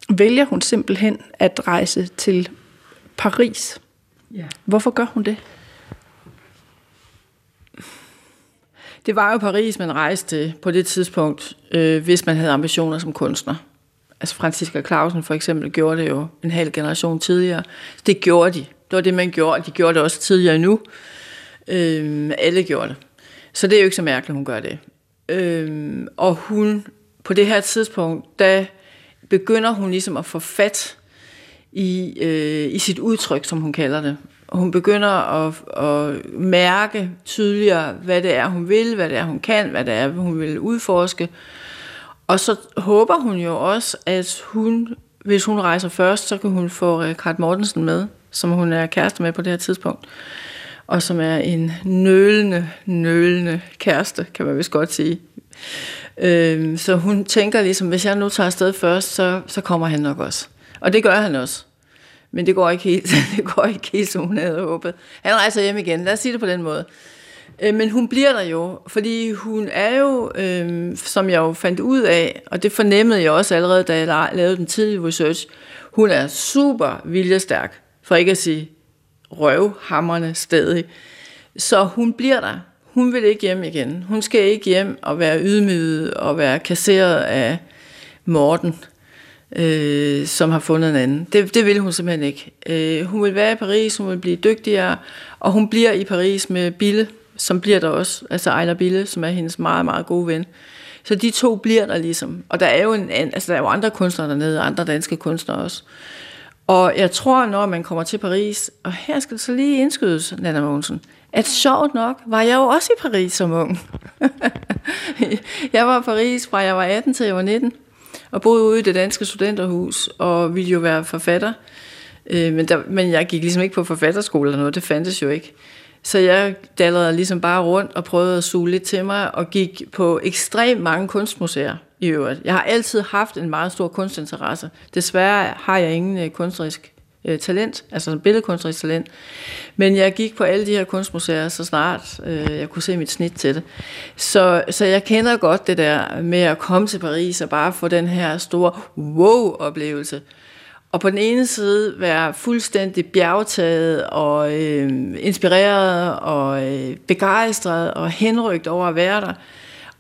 vælger hun simpelthen at rejse til Paris. Ja. Hvorfor gør hun det? Det var jo Paris, man rejste til på det tidspunkt, øh, hvis man havde ambitioner som kunstner. Altså Franziska Clausen for eksempel gjorde det jo en halv generation tidligere. Det gjorde de. Det var det, man gjorde. De gjorde det også tidligere nu. Øh, alle gjorde det. Så det er jo ikke så mærkeligt, hun gør det. Øh, og hun, på det her tidspunkt, da begynder hun ligesom at få fat i, øh, i sit udtryk, som hun kalder det. Hun begynder at, at mærke tydeligere, hvad det er, hun vil, hvad det er, hun kan, hvad det er, hun vil udforske. Og så håber hun jo også, at hun, hvis hun rejser først, så kan hun få Kart Mortensen med, som hun er kæreste med på det her tidspunkt. Og som er en nølende, nølende kæreste, kan man vist godt sige. Øhm, så hun tænker ligesom, hvis jeg nu tager afsted først, så, så kommer han nok også. Og det gør han også. Men det går ikke helt, *laughs* det går ikke helt som hun havde håbet. Han rejser hjem igen, lad os sige det på den måde. Øh, men hun bliver der jo, fordi hun er jo, øh, som jeg jo fandt ud af, og det fornemmede jeg også allerede, da jeg lavede den tidlige research, hun er super viljestærk, for ikke at sige røvhammerne stadig. Så hun bliver der. Hun vil ikke hjem igen. Hun skal ikke hjem og være ydmyget og være kasseret af Morten øh, som har fundet en anden. Det, det vil hun simpelthen ikke. Øh, hun vil være i Paris, hun vil blive dygtigere, og hun bliver i Paris med Bille, som bliver der også, altså Ejler Bille, som er hendes meget, meget gode ven. Så de to bliver der ligesom. Og der er jo, en, altså der er jo andre kunstnere dernede, andre danske kunstnere også. Og jeg tror, når man kommer til Paris, og her skal det så lige indskydes, Nana Mogensen, at sjovt nok var jeg jo også i Paris som ung. *laughs* jeg var i Paris fra jeg var 18 til jeg var 19 og boede ude i det danske studenterhus, og ville jo være forfatter. Øh, men, der, men jeg gik ligesom ikke på forfatterskole eller noget, det fandtes jo ikke. Så jeg dallerede ligesom bare rundt og prøvede at suge lidt til mig, og gik på ekstremt mange kunstmuseer i øvrigt. Jeg har altid haft en meget stor kunstinteresse. Desværre har jeg ingen øh, kunstnerisk øh, talent, altså billedkunstnerisk talent. Men jeg gik på alle de her kunstmuseer, så snart øh, jeg kunne se mit snit til det. Så, så jeg kender godt det der med at komme til Paris og bare få den her store wow-oplevelse. Og på den ene side være fuldstændig bjergtaget og øh, inspireret og øh, begejstret og henrygt over at være der.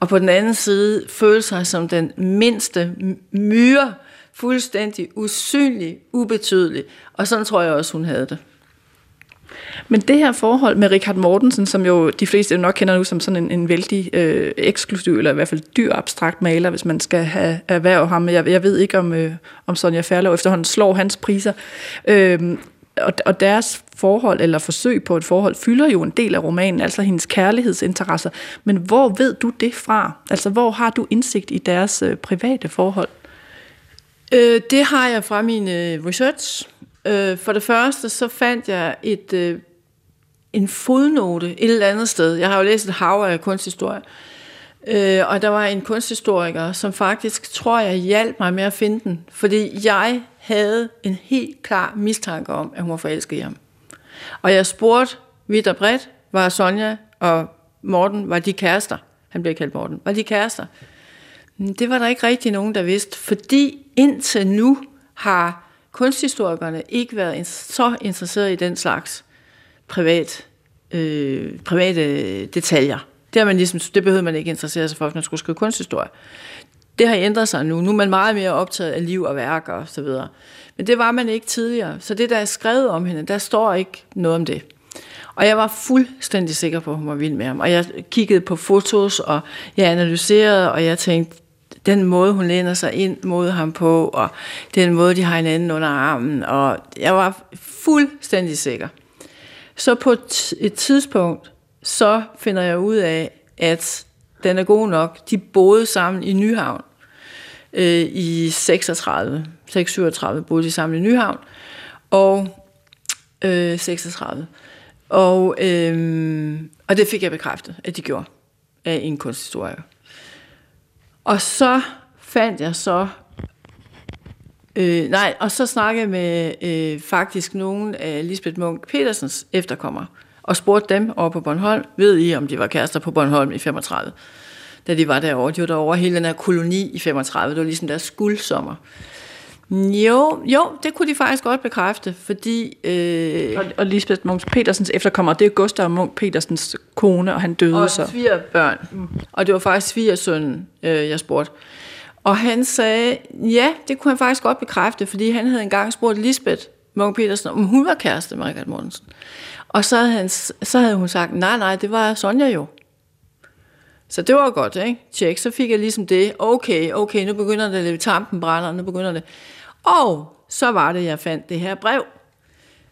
Og på den anden side føle sig som den mindste myre, fuldstændig usynlig, ubetydelig. Og sådan tror jeg også, hun havde det. Men det her forhold med Richard Mortensen, som jo de fleste nok kender nu som sådan en, en vældig øh, eksklusiv, eller i hvert fald dyr abstrakt maler, hvis man skal have erhverv ham. Jeg, jeg ved ikke, om, øh, om Sonja Færlov efterhånden slår hans priser. Øh, og, og deres forhold, eller forsøg på et forhold, fylder jo en del af romanen, altså hendes kærlighedsinteresser. Men hvor ved du det fra? Altså, hvor har du indsigt i deres øh, private forhold? Øh, det har jeg fra min øh, research. Øh, for det første, så fandt jeg et, øh, en fodnote et eller andet sted. Jeg har jo læst et hav af kunsthistorie. Øh, og der var en kunsthistoriker, som faktisk, tror jeg, hjalp mig med at finde den. Fordi jeg havde en helt klar mistanke om, at hun var forelsket i ham. Og jeg spurgte vidt og bredt, var Sonja og Morten, var de kærester? Han blev kaldt Morten. Var de kærester? Mm, det var der ikke rigtig nogen, der vidste, fordi indtil nu har kunsthistorikerne ikke været så interesseret i den slags privat, øh, private detaljer. Det, har man ligesom, det behøvede man ikke interessere sig for, hvis man skulle skrive kunsthistorie. Det har ændret sig nu. Nu er man meget mere optaget af liv og værk og så videre. Men det var man ikke tidligere. Så det, der er skrevet om hende, der står ikke noget om det. Og jeg var fuldstændig sikker på, at hun var vild med ham. Og jeg kiggede på fotos, og jeg analyserede, og jeg tænkte, den måde, hun læner sig ind mod ham på, og den måde, de har hinanden under armen, og jeg var fuldstændig sikker. Så på et tidspunkt, så finder jeg ud af, at den er god nok. De boede sammen i Nyhavn øh, i 36, 36 boede de sammen i Nyhavn, og øh, 36. Og, øh, og det fik jeg bekræftet, at de gjorde af en kunsthistoriker. Og så fandt jeg så, øh, nej, og så snakkede jeg med øh, faktisk nogen af Lisbeth Munk Petersens efterkommere, og spurgte dem over på Bornholm, ved I, om de var kærester på Bornholm i 35, da de var derovre. De var derovre hele den her koloni i 35, det var ligesom deres skuldsommer. Jo, jo, det kunne de faktisk godt bekræfte, fordi... Øh, og, og Lisbeth Munch Petersens efterkommer, det er Gustav Munk Petersens kone, og han døde og så. Og børn. Mm. Og det var faktisk svigersønnen, øh, jeg spurgte. Og han sagde, ja, det kunne han faktisk godt bekræfte, fordi han havde engang spurgt Lisbeth, Munk Petersen, om hun var kæreste med Richard Mortensen. Og så havde, han, så havde hun sagt, nej, nej, det var Sonja jo. Så det var godt, ikke? Tjek, så fik jeg ligesom det. Okay, okay, nu begynder det, lidt tampen brænder, nu begynder det. Og så var det, jeg fandt det her brev,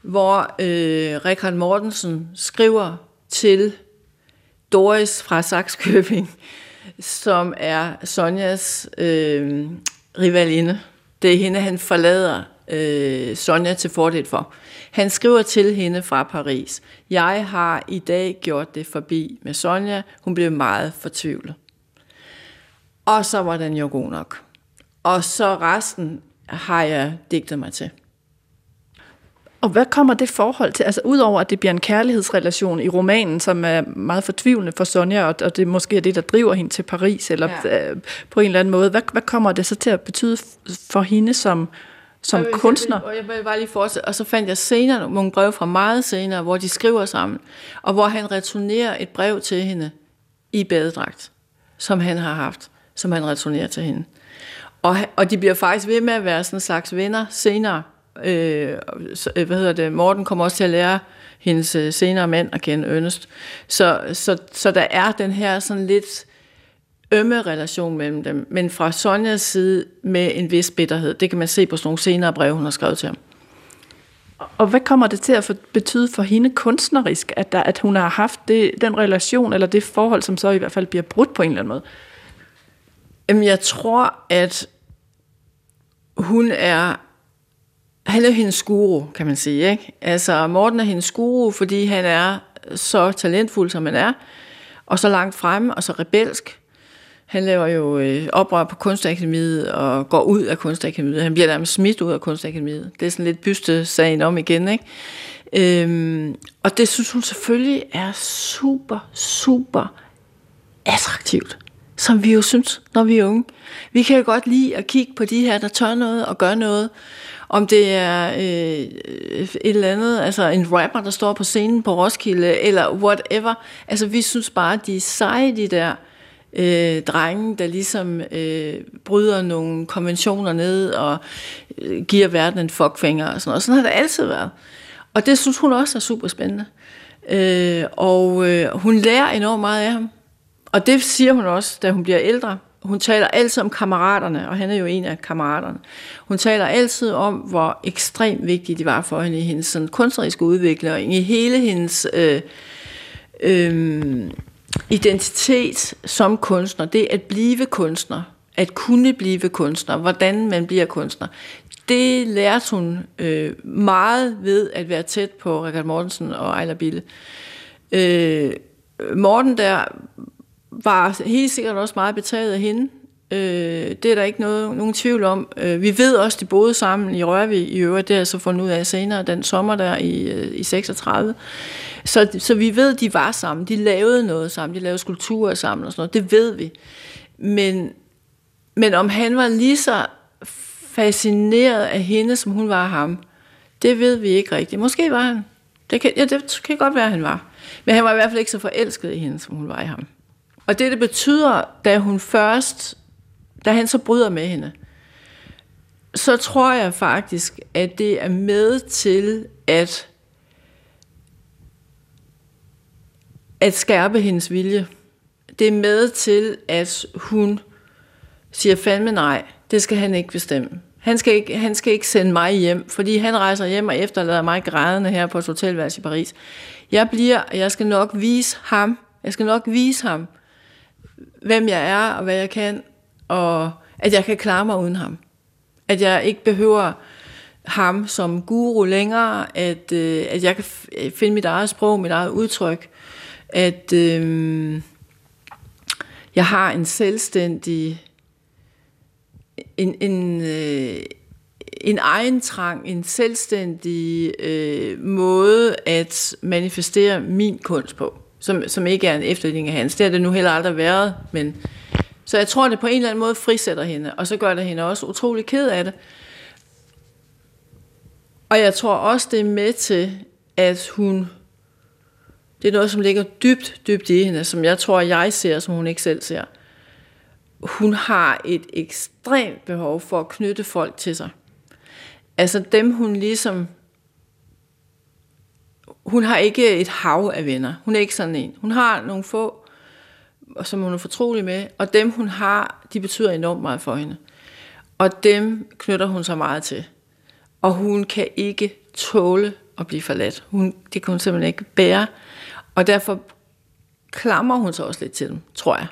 hvor øh, Richard Mortensen skriver til Doris fra Saxkøbing, som er Sonjas øh, rivalinde. Det er hende, han forlader øh, Sonja til fordel for. Han skriver til hende fra Paris, jeg har i dag gjort det forbi med Sonja. Hun blev meget fortvivlet. Og så var den jo god nok. Og så resten har jeg digtet mig til. Og hvad kommer det forhold til? Altså udover at det bliver en kærlighedsrelation i romanen, som er meget fortvivlende for Sonja, og, og det måske er det, der driver hende til Paris, eller ja. øh, på en eller anden måde. Hvad, hvad kommer det så til at betyde for hende som, som jeg kunstner? Vil, jeg vil bare lige fortsætte. Og så fandt jeg senere nogle brev fra meget senere, hvor de skriver sammen, og hvor han returnerer et brev til hende i badedragt, som han har haft, som han returnerer til hende. Og, og de bliver faktisk ved med at være sådan en slags venner senere. Øh, hvad hedder det? Morten kommer også til at lære hendes øh, senere mand at kende, Ernest. Så, så, så der er den her sådan lidt ømme relation mellem dem, men fra Sonjas side med en vis bitterhed. Det kan man se på sådan nogle senere breve, hun har skrevet til ham. Og hvad kommer det til at betyde for hende kunstnerisk, at, der, at hun har haft det, den relation, eller det forhold, som så i hvert fald bliver brudt på en eller anden måde? Jamen, jeg tror, at hun er... Han er hendes guru, kan man sige. Ikke? Altså, Morten er hendes guru, fordi han er så talentfuld, som han er, og så langt fremme, og så rebelsk. Han laver jo øh, oprør på Kunstakademiet og går ud af Kunstakademiet. Han bliver nærmest smidt ud af Kunstakademiet. Det er sådan lidt byste sagen om igen, ikke? Øhm, og det synes hun selvfølgelig er super, super attraktivt som vi jo synes, når vi er unge. Vi kan jo godt lide at kigge på de her, der tør noget og gør noget. Om det er øh, et eller andet, altså en rapper, der står på scenen på Roskilde, eller whatever. Altså vi synes bare, de er seje, de der øh, drenge, der ligesom øh, bryder nogle konventioner ned og øh, giver verden en fuckfinger og sådan noget. Sådan har det altid været. Og det synes hun også er super spændende. Øh, og øh, hun lærer enormt meget af ham. Og det siger hun også, da hun bliver ældre. Hun taler altid om kammeraterne, og han er jo en af kammeraterne. Hun taler altid om, hvor ekstremt vigtigt de var for hende i hendes sådan, kunstneriske udvikling, i hele hendes øh, øh, identitet som kunstner. Det at blive kunstner, at kunne blive kunstner, hvordan man bliver kunstner. Det lærte hun øh, meget ved at være tæt på Richard Mortensen og Ejler Bille. Øh, Morten der var helt sikkert også meget betaget af hende. Øh, det er der ikke noget, nogen tvivl om. Øh, vi ved også, de boede sammen i Rørvig i øvrigt. Det er så fundet ud af senere, den sommer der i, øh, i 36. Så, så vi ved, de var sammen. De lavede noget sammen. De lavede skulpturer sammen og sådan noget. Det ved vi. Men, men om han var lige så fascineret af hende, som hun var af ham, det ved vi ikke rigtigt. Måske var han. Det kan, ja, det kan godt være, at han var. Men han var i hvert fald ikke så forelsket i hende, som hun var i ham. Og det, det betyder, da hun først, da han så bryder med hende, så tror jeg faktisk, at det er med til at, at skærpe hendes vilje. Det er med til, at hun siger fandme nej, det skal han ikke bestemme. Han skal ikke, han skal ikke sende mig hjem, fordi han rejser hjem og efterlader mig grædende her på et hotelværelse i Paris. Jeg bliver, jeg skal nok vise ham, jeg skal nok vise ham, hvem jeg er og hvad jeg kan, og at jeg kan klare mig uden ham. At jeg ikke behøver ham som guru længere, at, øh, at jeg kan øh, finde mit eget sprog, mit eget udtryk, at øh, jeg har en selvstændig, en, en, øh, en egen trang, en selvstændig øh, måde at manifestere min kunst på som, som ikke er en efterligning af hans. Det har det nu heller aldrig været, men så jeg tror, det på en eller anden måde frisætter hende, og så gør det hende også utrolig ked af det. Og jeg tror også, det er med til, at hun, det er noget, som ligger dybt, dybt i hende, som jeg tror, jeg ser, som hun ikke selv ser. Hun har et ekstremt behov for at knytte folk til sig. Altså dem, hun ligesom hun har ikke et hav af venner. Hun er ikke sådan en. Hun har nogle få, som hun er fortrolig med, og dem hun har, de betyder enormt meget for hende. Og dem knytter hun sig meget til. Og hun kan ikke tåle at blive forladt. Hun, det kan hun simpelthen ikke bære. Og derfor klamrer hun sig også lidt til dem, tror jeg.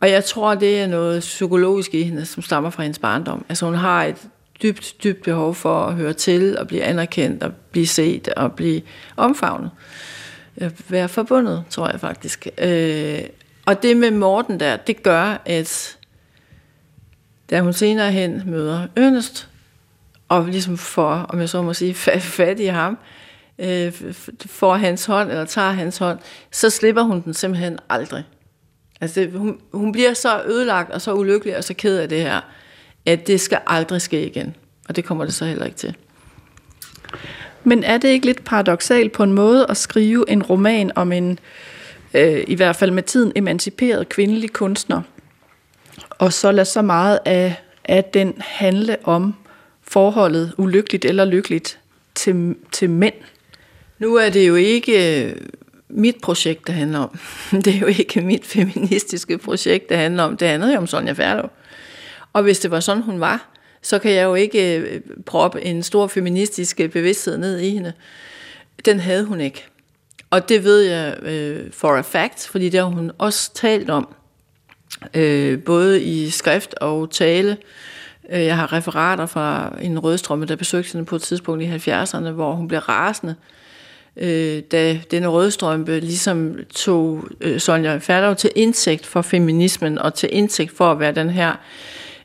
Og jeg tror, det er noget psykologisk i hende, som stammer fra hendes barndom. Altså hun har et dybt, dybt behov for at høre til og blive anerkendt og blive set og blive omfavnet. Være forbundet, tror jeg faktisk. Øh, og det med Morten der, det gør, at da hun senere hen møder Ernest, og ligesom får, om jeg så må sige, fat i ham, øh, får hans hånd, eller tager hans hånd, så slipper hun den simpelthen aldrig. Altså, det, hun, hun bliver så ødelagt, og så ulykkelig, og så ked af det her, at det skal aldrig ske igen. Og det kommer det så heller ikke til. Men er det ikke lidt paradoxalt på en måde at skrive en roman om en, øh, Øh, i hvert fald med tiden, emanciperet kvindelig kunstner, og så lade så meget af, af den handle om forholdet, ulykkeligt eller lykkeligt, til, til mænd? Nu er det jo ikke øh, mit projekt, det handler om. *laughs* Det er jo ikke mit feministiske projekt, det handler om. Det handler jo om Sonja Færlov. Og hvis det var sådan, hun var, så kan jeg jo ikke øh, proppe en stor feministisk bevidsthed ned i hende. Den havde hun ikke. Og det ved jeg øh, for a fact, fordi det har hun også talt om, øh, både i skrift og tale. Øh, jeg har referater fra en rødstrømme, der besøgte hende på et tidspunkt i 70'erne, hvor hun blev rasende, øh, da denne rødstrømpe ligesom tog øh, Sonja Færdag til indsigt for feminismen og til indsigt for at være den her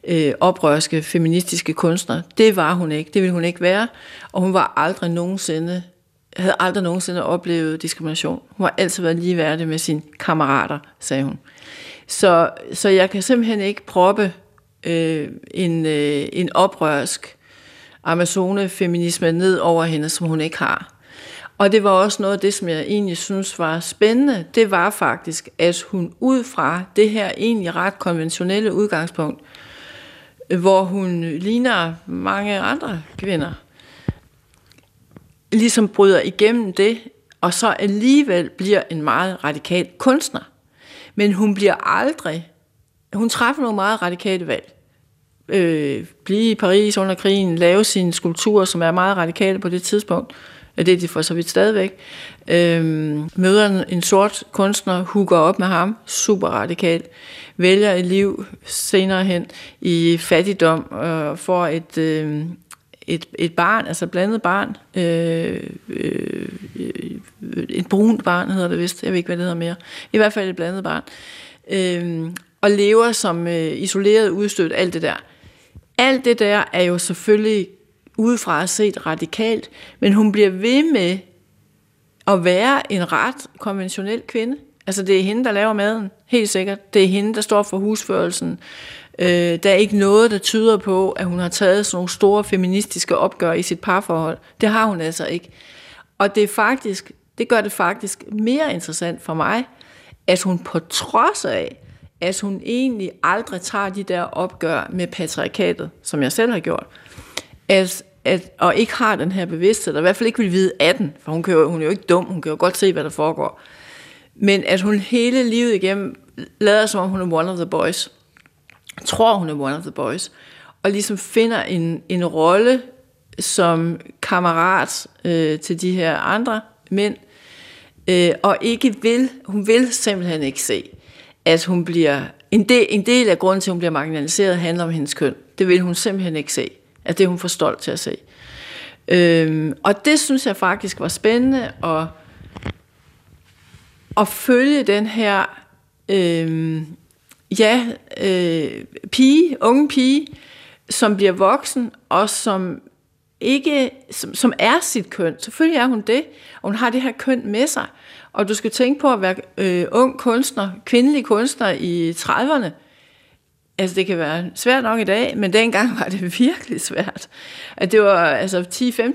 øh, oprørske feministiske kunstner. Det var hun ikke. Det ville hun ikke være. Og hun var aldrig nogensinde havde aldrig nogensinde oplevet diskrimination. Hun har altid været ligeværdig med sine kammerater, sagde hun. Så, så jeg kan simpelthen ikke proppe øh, en, øh, en oprørsk Amazone-feminisme ned over hende, som hun ikke har. Og det var også noget af det, som jeg egentlig synes var spændende. Det var faktisk, at hun ud fra det her egentlig ret konventionelle udgangspunkt, hvor hun ligner mange andre kvinder, ligesom bryder igennem det, og så alligevel bliver en meget radikal kunstner. Men hun bliver aldrig, hun træffer nogle meget radikale valg. Øh, blive i Paris under krigen, lave sine skulpturer, som er meget radikale på det tidspunkt. Det er de for så vidt stadigvæk. Øh, møder en sort kunstner, hugger op med ham, super radikalt. Vælger et liv senere hen i fattigdom og får et, øh, et, et barn, altså blandet barn, øh, øh, et brunt barn hedder det vist, jeg ved ikke, hvad det hedder mere, i hvert fald et blandet barn, øh, og lever som øh, isoleret, udstødt, alt det der. Alt det der er jo selvfølgelig udefra set radikalt, men hun bliver ved med at være en ret konventionel kvinde. Altså det er hende, der laver maden, helt sikkert. Det er hende, der står for husførelsen. Øh, der er ikke noget, der tyder på, at hun har taget sådan nogle store feministiske opgør i sit parforhold. Det har hun altså ikke. Og det er faktisk, det gør det faktisk mere interessant for mig, at hun på trods af, at hun egentlig aldrig tager de der opgør med patriarkatet, som jeg selv har gjort, at, at, og ikke har den her bevidsthed, eller i hvert fald ikke vil vide af den, for hun, kan jo, hun er jo ikke dum, hun kan jo godt se, hvad der foregår. Men at hun hele livet igennem lader som om hun er one of the boys, tror hun er one of the boys, og ligesom finder en, en rolle som kammerat øh, til de her andre mænd, øh, og ikke vil, hun vil simpelthen ikke se, at hun bliver, en del, en del af grunden til, at hun bliver marginaliseret, handler om hendes køn. Det vil hun simpelthen ikke se. At det er hun for stolt til at se. Øhm, og det synes jeg faktisk var spændende at, at følge den her øhm, ja, øh, pige, unge pige, som bliver voksen, og som ikke, som, som er sit køn. Selvfølgelig er hun det, og hun har det her køn med sig. Og du skal tænke på at være øh, ung kunstner, kvindelig kunstner i 30'erne. Altså det kan være svært nok i dag, men dengang var det *laughs* virkelig svært. At det var altså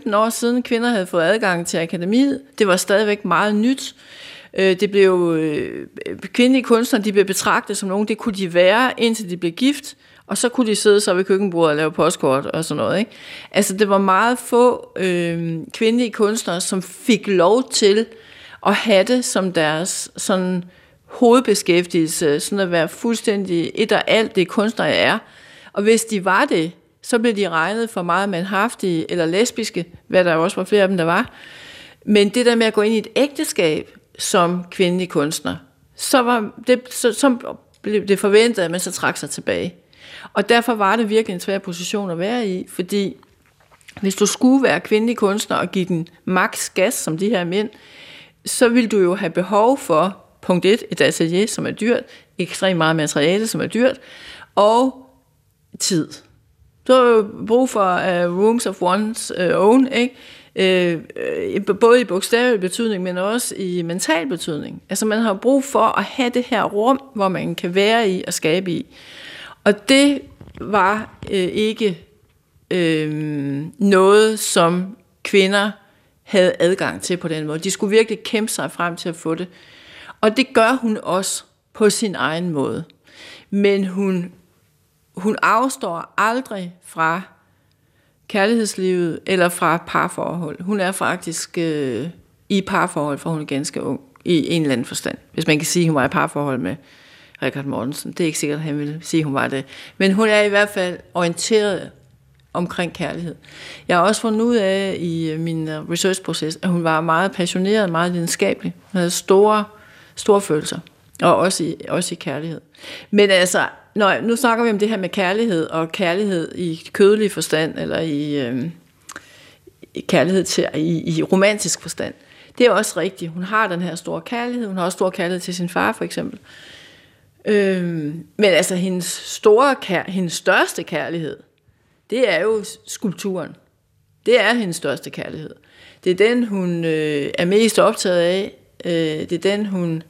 10-15 år siden, kvinder havde fået adgang til akademiet. Det var stadigvæk meget nyt. Øh, Øh, det blev, øh, kvindelige kunstnere de blev betragtet som nogen, det kunne de være, indtil de blev gift, Og så kunne de sidde så ved køkkenbordet og lave postkort og sådan noget. Ikke? Altså det var meget få øh, kvindelige kunstnere, som fik lov til at have det som deres sådan hovedbeskæftigelse, sådan at være fuldstændig et og alt det kunstnere er. Og hvis de var det, så blev de regnet for meget manhaftige eller lesbiske, hvad der også var flere af dem, der var. Men det der med at gå ind i et ægteskab som kvindelig kunstner, så, var det, så, så blev det forventet, at man så trak sig tilbage. Og derfor var det virkelig en svær position at være i, fordi hvis du skulle være kvindelig kunstner og give den maks gas som de her mænd, så vil du jo have behov for, punkt 1, et atelier, som er dyrt, ekstremt meget materiale, som er dyrt, og tid. Du har jo brug for uh, rooms of one's uh, own, ikke? Øh, øh både i bogstavelig betydning, men også i mental betydning. Altså man har brug for at have det her rum, hvor man kan være i og skabe i. Og det var øh, ikke øh, noget, som kvinder havde adgang til på den måde. De skulle virkelig kæmpe sig frem til at få det. Og det gør hun også på sin egen måde. Men hun hun afstår aldrig fra kærlighedslivet eller fra parforhold. Hun er faktisk øh, i parforhold, for hun er ganske ung, i en eller anden forstand. Hvis man kan sige, at hun var i parforhold med Richard Mortensen. Det er ikke sikkert, at han vil sige, at hun var det. Men hun er i hvert fald orienteret omkring kærlighed. Jeg har også fundet ud af i øh, min øh, researchproces, at hun var meget passioneret, meget lidenskabelig. Hun havde store, store følelser, og også i, også i kærlighed. Men altså, når, nu snakker vi om det her med kærlighed, og kærlighed i kødelig forstand, eller i, øh, kærlighed til, i, i romantisk forstand. Det er også rigtigt. Hun har den her store kærlighed. Hun har også stor kærlighed til sin far, for eksempel. Øh, men altså, hendes, store, kær, hendes største kærlighed, det er jo skulpturen. Det er hendes største kærlighed. Det er den, hun øh, er mest optaget af. Øh, det er den, hun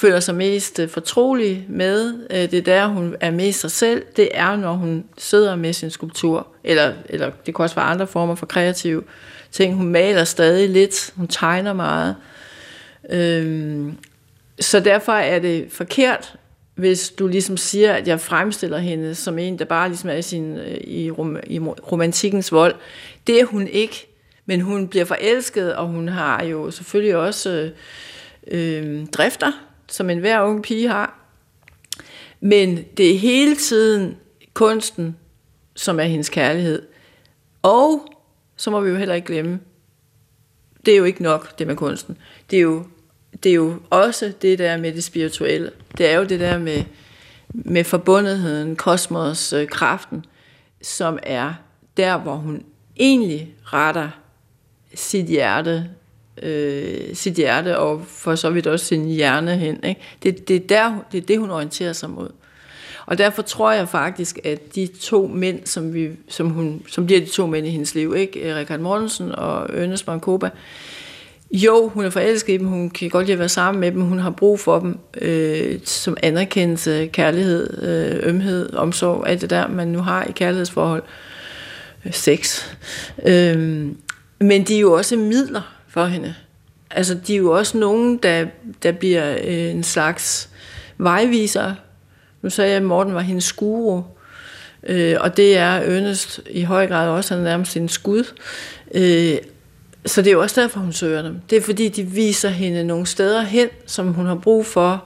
føler sig mest øh, fortrolig med. Øh, det er der, hun er mest sig selv. Det er, når hun sidder med sin skulptur. Eller, eller det kan også være andre former for kreative ting. Hun maler stadig lidt. Hun tegner meget. Øhm, så derfor er det forkert, hvis du ligesom siger, at jeg fremstiller hende som en, der bare ligesom er i, sin, øh, i, rom, i romantikkens vold. Det er hun ikke. Men hun bliver forelsket, og hun har jo selvfølgelig også øh, drifter, som enhver ung pige har. Men det er hele tiden kunsten, som er hendes kærlighed. Og så må vi jo heller ikke glemme, det er jo ikke nok, det med kunsten. Det er jo, det er jo også det der med det spirituelle. Det er jo det der med, med forbundetheden, kosmos, øh, kraften, som er der, hvor hun egentlig retter sit hjerte øh, sit hjerte, og for så vidt også sin hjerne hen. Ikke? Det, det, er der, det er det, hun orienterer sig mod. Og derfor tror jeg faktisk, at de to mænd, som, vi, som, hun, som bliver de to mænd i hendes liv, ikke? Richard Mortensen og Ernest Mancoba, jo, hun er forelsket i dem, hun kan godt lide at være sammen med dem, hun har brug for dem øh, som anerkendelse, kærlighed, øh, ømhed, omsorg, alt det der, man nu har i kærlighedsforhold. Øh, sex. Øh, men de er jo også midler for hende. Altså, de er jo også nogen, der, der bliver øh, en slags vejviser. Nu sagde jeg, at Morten var hendes guru, øh, og det er Ernest i høj grad også, han er nærmest en skud. Øh, så det er jo også derfor, hun søger dem. Det er fordi, de viser hende nogle steder hen, som hun har brug for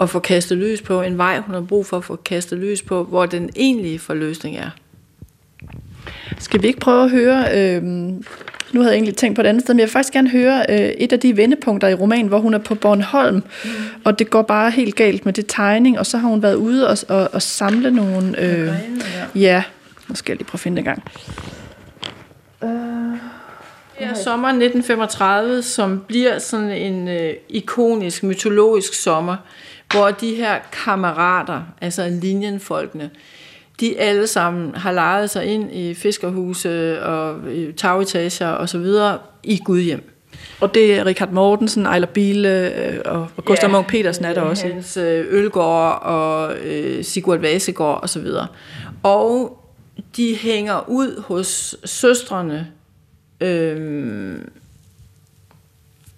at få kastet lys på. En vej, hun har brug for at få kastet lys på, hvor den egentlige forløsning er. Skal vi ikke prøve at høre øh, nu havde jeg egentlig tænkt på et andet sted, men jeg vil faktisk gerne høre øh, et af de vendepunkter i romanen, hvor hun er på Bornholm, mm. og det går bare helt galt med det tegning, og så har hun været ude og, og, og samle nogle... Øh, ja. ja, nu skal jeg lige prøve at finde det gang. Uh, det er sommeren 1935, som bliver sådan en øh, ikonisk, mytologisk sommer, hvor de her kammerater, altså linjenfolkene, de alle sammen har lejet sig ind i fiskerhuse og tagetager og så videre i Gudhjem. Og det er Richard Mortensen, Ejler Biele øh, og, Gustav ja, Munk Petersen er der også. Hans øh, Ølgaard og øh, Sigurd Vasegård og så videre. Og de hænger ud hos søstrene. Øh,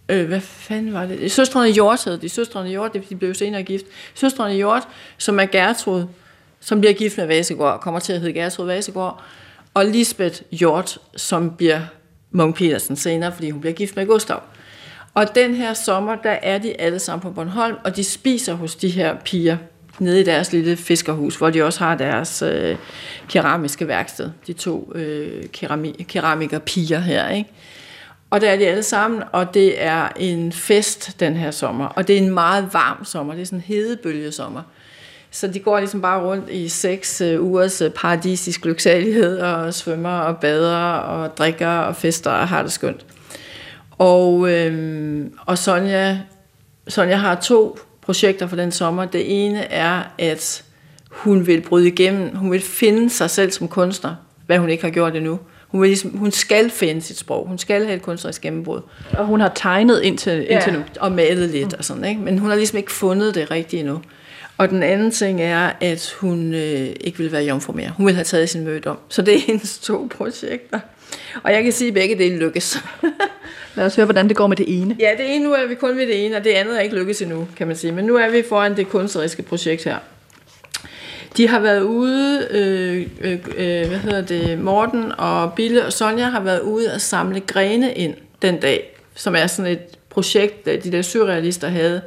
øh, hvad fanden var det? Søstrene Hjort hed de. Søstrene Hjort, de blev senere gift. Søstrene Hjort, som er Gertrud, som bliver gift med Vasegård, kommer til at hedde Gertrud Vasegård, og Lisbeth Hjort, som bliver Munk Petersen senere, fordi hun bliver gift med Gustav. Og den her sommer, der er de alle sammen på Bornholm, og de spiser hos de her piger nede i deres lille fiskerhus, hvor de også har deres øh, keramiske værksted, de to øh, kerami- keramikerpiger her, ikke? Og der er de alle sammen, og det er en fest den her sommer. Og det er en meget varm sommer. Det er sådan en hedebølgesommer. Så de går ligesom bare rundt i seks uh, ugers uh, paradisisk lyksalighed, og svømmer og bader og drikker og fester og har det skønt. Og, øhm, og Sonja, Sonja har to projekter for den sommer. Det ene er, at hun vil bryde igennem, hun vil finde sig selv som kunstner, hvad hun ikke har gjort endnu. Hun, vil ligesom, hun skal finde sit sprog. Hun skal have et kunstnerisk gennembrud. Og hun har tegnet indtil, ja, indtil nu. og malet lidt mm. og sådan, ikke? Men hun har ligesom ikke fundet det rigtigt endnu. Og den anden ting er, at hun øh, ikke vil være jomfru mere. Hun vil have taget sin møde om. Så det er hendes to projekter. Og jeg kan sige, at begge dele lykkes. *laughs* Lad os høre, hvordan det går med det ene. Ja, det ene nu er vi kun ved det ene, og det andet er ikke lykkes endnu, kan man sige. Men nu er vi foran det kunstneriske projekt her. De har været ude, øh, øh, øh, hvad hedder det, Morten og Bille og Sonja har været ude og samle grene ind den dag, som er sådan et projekt, de der surrealister havde.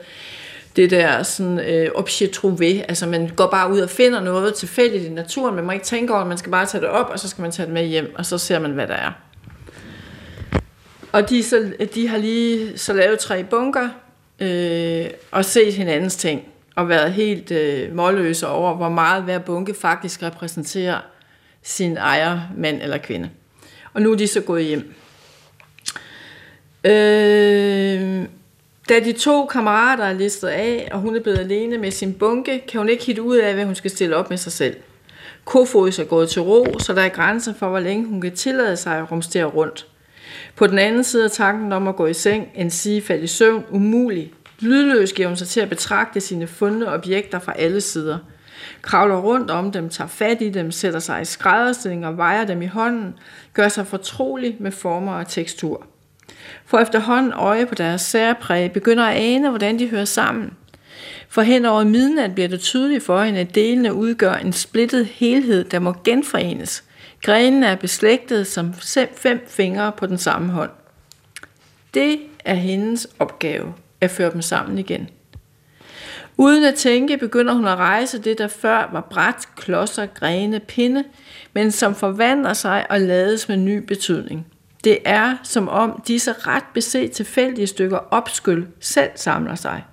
Det der sådan øh, objet trouvé, altså man går bare ud og finder noget tilfældigt i naturen, man må ikke tænke over, man skal bare tage det op, og så skal man tage det med hjem, og så ser man, hvad der er. Og de, så, de har lige så lavet tre bunker, øh, og set hinandens ting og været helt øh, målløse over, hvor meget hver bunke faktisk repræsenterer sin ejer, mand eller kvinde. Og nu er de så gået hjem. Øh, da de to kammerater er listet af, og hun er blevet alene med sin bunke, kan hun ikke hitte ud af, hvad hun skal stille op med sig selv. Kofods er gået til ro, så der er grænser for, hvor længe hun kan tillade sig at rumstere rundt. På den anden side er tanken om at gå i seng, en sige falde i søvn, umulig, Lydløs giver hun sig til at betragte sine fundne objekter fra alle sider. Kravler rundt om dem, tager fat i dem, sætter sig i skrædderstilling og vejer dem i hånden, gør sig fortrolig med former og tekstur får efterhånden øje på deres særpræg, begynder at ane, hvordan de hører sammen. For hen over midnat bliver det tydeligt for hende, at delene udgør en splittet helhed, der må genforenes. Grenene er beslægtet som fem fingre på den samme hånd. Det er hendes opgave at føre dem sammen igen. Uden at tænke begynder hun at rejse det, der før var bræt, klodser, grene, pinde, men som forvandler sig og lades med ny betydning. Det er som om disse ret beset tilfældige stykker opskyld selv samler sig.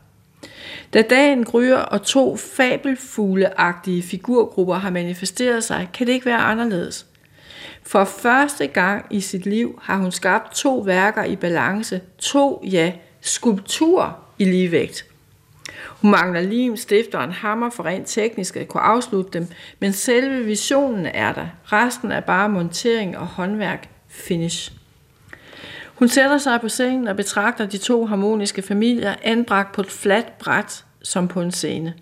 Da dagen gryer og to fabelfugleagtige figurgrupper har manifesteret sig, kan det ikke være anderledes. For første gang i sit liv har hun skabt to værker i balance, to, ja, skulptur i ligevægt. Hun mangler lim, stifter og en hammer for rent teknisk at kunne afslutte dem, men selve visionen er der. Resten er bare montering og håndværk. Finish. Hun sætter sig på sengen og betragter de to harmoniske familier anbragt på et fladt bræt som på en scene.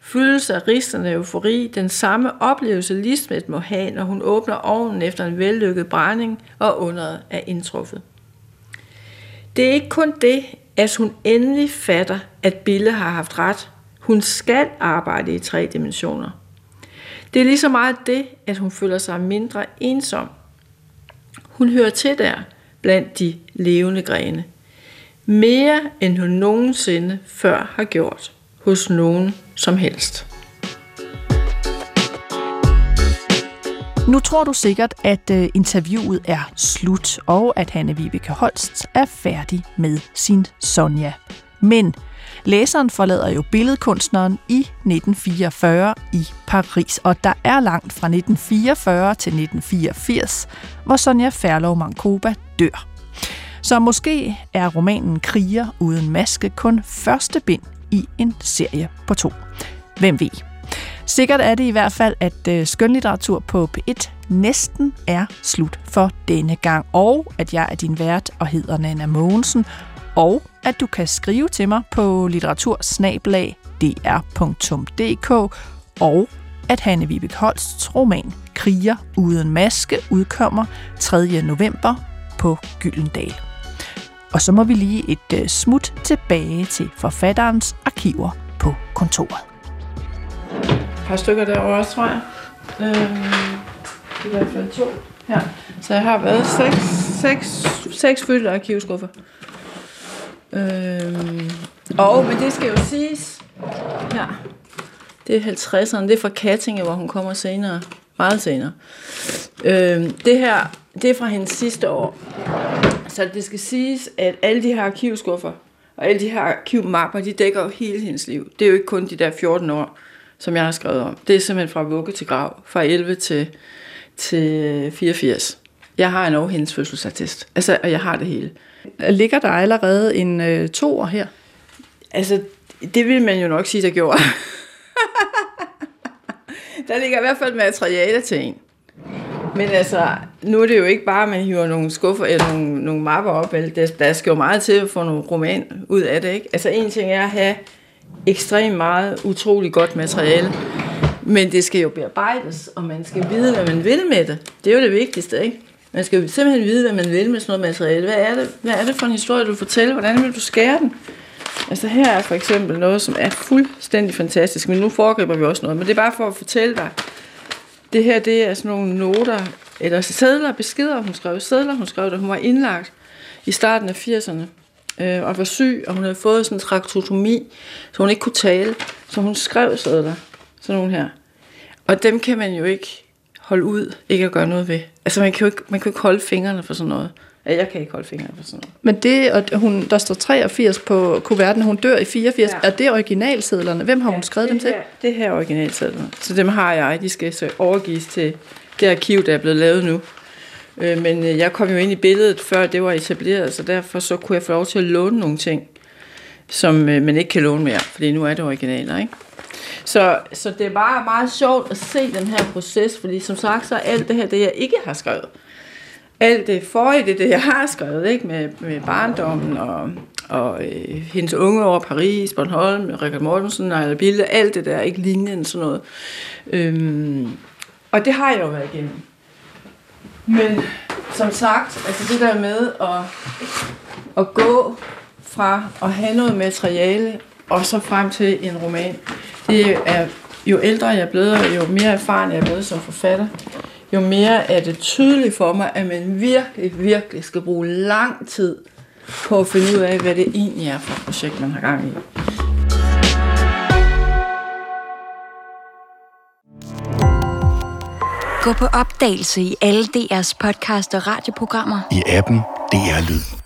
Fyldes af ristende eufori, den samme oplevelse Lisbeth må have, når hun åbner ovnen efter en vellykket brænding og underet er indtruffet. Det er ikke kun det, at hun endelig fatter, at Bille har haft ret. Hun skal arbejde i tre dimensioner. Det er lige så meget det, at hun føler sig mindre ensom. Hun hører til der blandt de levende grene. Mere end hun nogensinde før har gjort hos nogen som helst. Nu tror du sikkert, at øh, interviewet er slut, og at Hanne Vibeke Holst er færdig med sin Sonja. Men læseren forlader jo billedkunstneren i 1944 i Paris, og der er langt fra 1944 til 1984, hvor Sonja Ferlov Mankoba dør. Så måske er romanen Kriger uden maske kun første bind i en serie på to. Hvem ved? Sikkert er det i hvert fald, at øh, skønlitteratur på P1 næsten er slut for denne gang, og at jeg er din vært og hedder Nana Mogensen, og at du kan skrive til mig på litteratursnablag.dr.dk, og at Hanne Vibeke Holsts roman Kriger uden maske udkommer 3. november på Gyldendal. Og så må vi lige et øh, smut tilbage til forfatterens arkiver på kontoret. par stykker derovre også, tror jeg. Øhm, I hvert fald to her. Så jeg har været seks, seks, seks fyldte arkivskuffer. Øhm, og, men det skal jo siges, her, det er 50'erne, det er fra Kattinge, hvor hun kommer senere, meget senere. Øhm, det her, det er fra hendes sidste år. Så det skal siges, at alle de her arkivskuffer, og alle de her arkivmapper, de dækker jo hele hendes liv. Det er jo ikke kun de der 14 år, som jeg har skrevet om. Det er simpelthen fra vugge til grav, fra 11 til, til 84. Jeg har en hendes fødselsattest, altså, og jeg har det hele. Ligger der allerede en øh, år her? Altså, det vil man jo nok sige, der gjorde. *laughs* der ligger i hvert fald materiale til en. Men altså, nu er det jo ikke bare, at man hiver nogle skuffer eller nogle, nogle mapper op. Eller der, der skal jo meget til at få nogle roman ud af det. Ikke? Altså, en ting er at have ekstremt meget, utrolig godt materiale. Men det skal jo bearbejdes, og man skal vide, hvad man vil med det. Det er jo det vigtigste, ikke? Man skal jo simpelthen vide, hvad man vil med sådan noget materiale. Hvad er det, hvad er det for en historie, du fortæller? Hvordan vil du skære den? Altså her er for eksempel noget, som er fuldstændig fantastisk, men nu foregriber vi også noget. Men det er bare for at fortælle dig, det her det er sådan nogle noter, eller sædler, beskeder, hun skrev. Sædler, hun skrev, da hun var indlagt i starten af 80'erne øh, og var syg, og hun havde fået sådan en traktotomi, så hun ikke kunne tale. Så hun skrev sædler, sådan nogle her. Og dem kan man jo ikke holde ud, ikke at gøre noget ved. Altså man kan jo ikke, man kan jo ikke holde fingrene for sådan noget. Ja, jeg kan ikke holde fingrene for sådan noget. Men det, og hun, der står 83 på kuverten, hun dør i 84, ja. er det originalsedlerne? Hvem har ja, hun skrevet dem til? Her, det her er originalsedlerne. Så dem har jeg, de skal så overgives til det arkiv, der er blevet lavet nu. Øh, men øh, jeg kom jo ind i billedet, før det var etableret, så derfor så kunne jeg få lov til at låne nogle ting, som øh, man ikke kan låne mere, fordi nu er det originaler, ikke? Så, så det er bare meget sjovt at se den her proces, fordi som sagt, så er alt det her, det jeg ikke har skrevet, alt det forrige, det, det jeg har skrevet, ikke? Med, med barndommen og, og øh, hendes unge over Paris, Bornholm, Richard Mortensen, Ejler Bille, alt det der, ikke linjen, sådan noget. Øhm, og det har jeg jo været igennem. Men som sagt, altså det der med at, at gå fra at have noget materiale, og så frem til en roman, det er jo ældre jeg er blevet, jo mere erfaren jeg er blevet som forfatter, jo mere er det tydeligt for mig, at man virkelig, virkelig skal bruge lang tid på at finde ud af, hvad det egentlig er for et projekt, man har gang i. Gå på opdagelse i alle DR's podcast og radioprogrammer. I appen DR Lyd.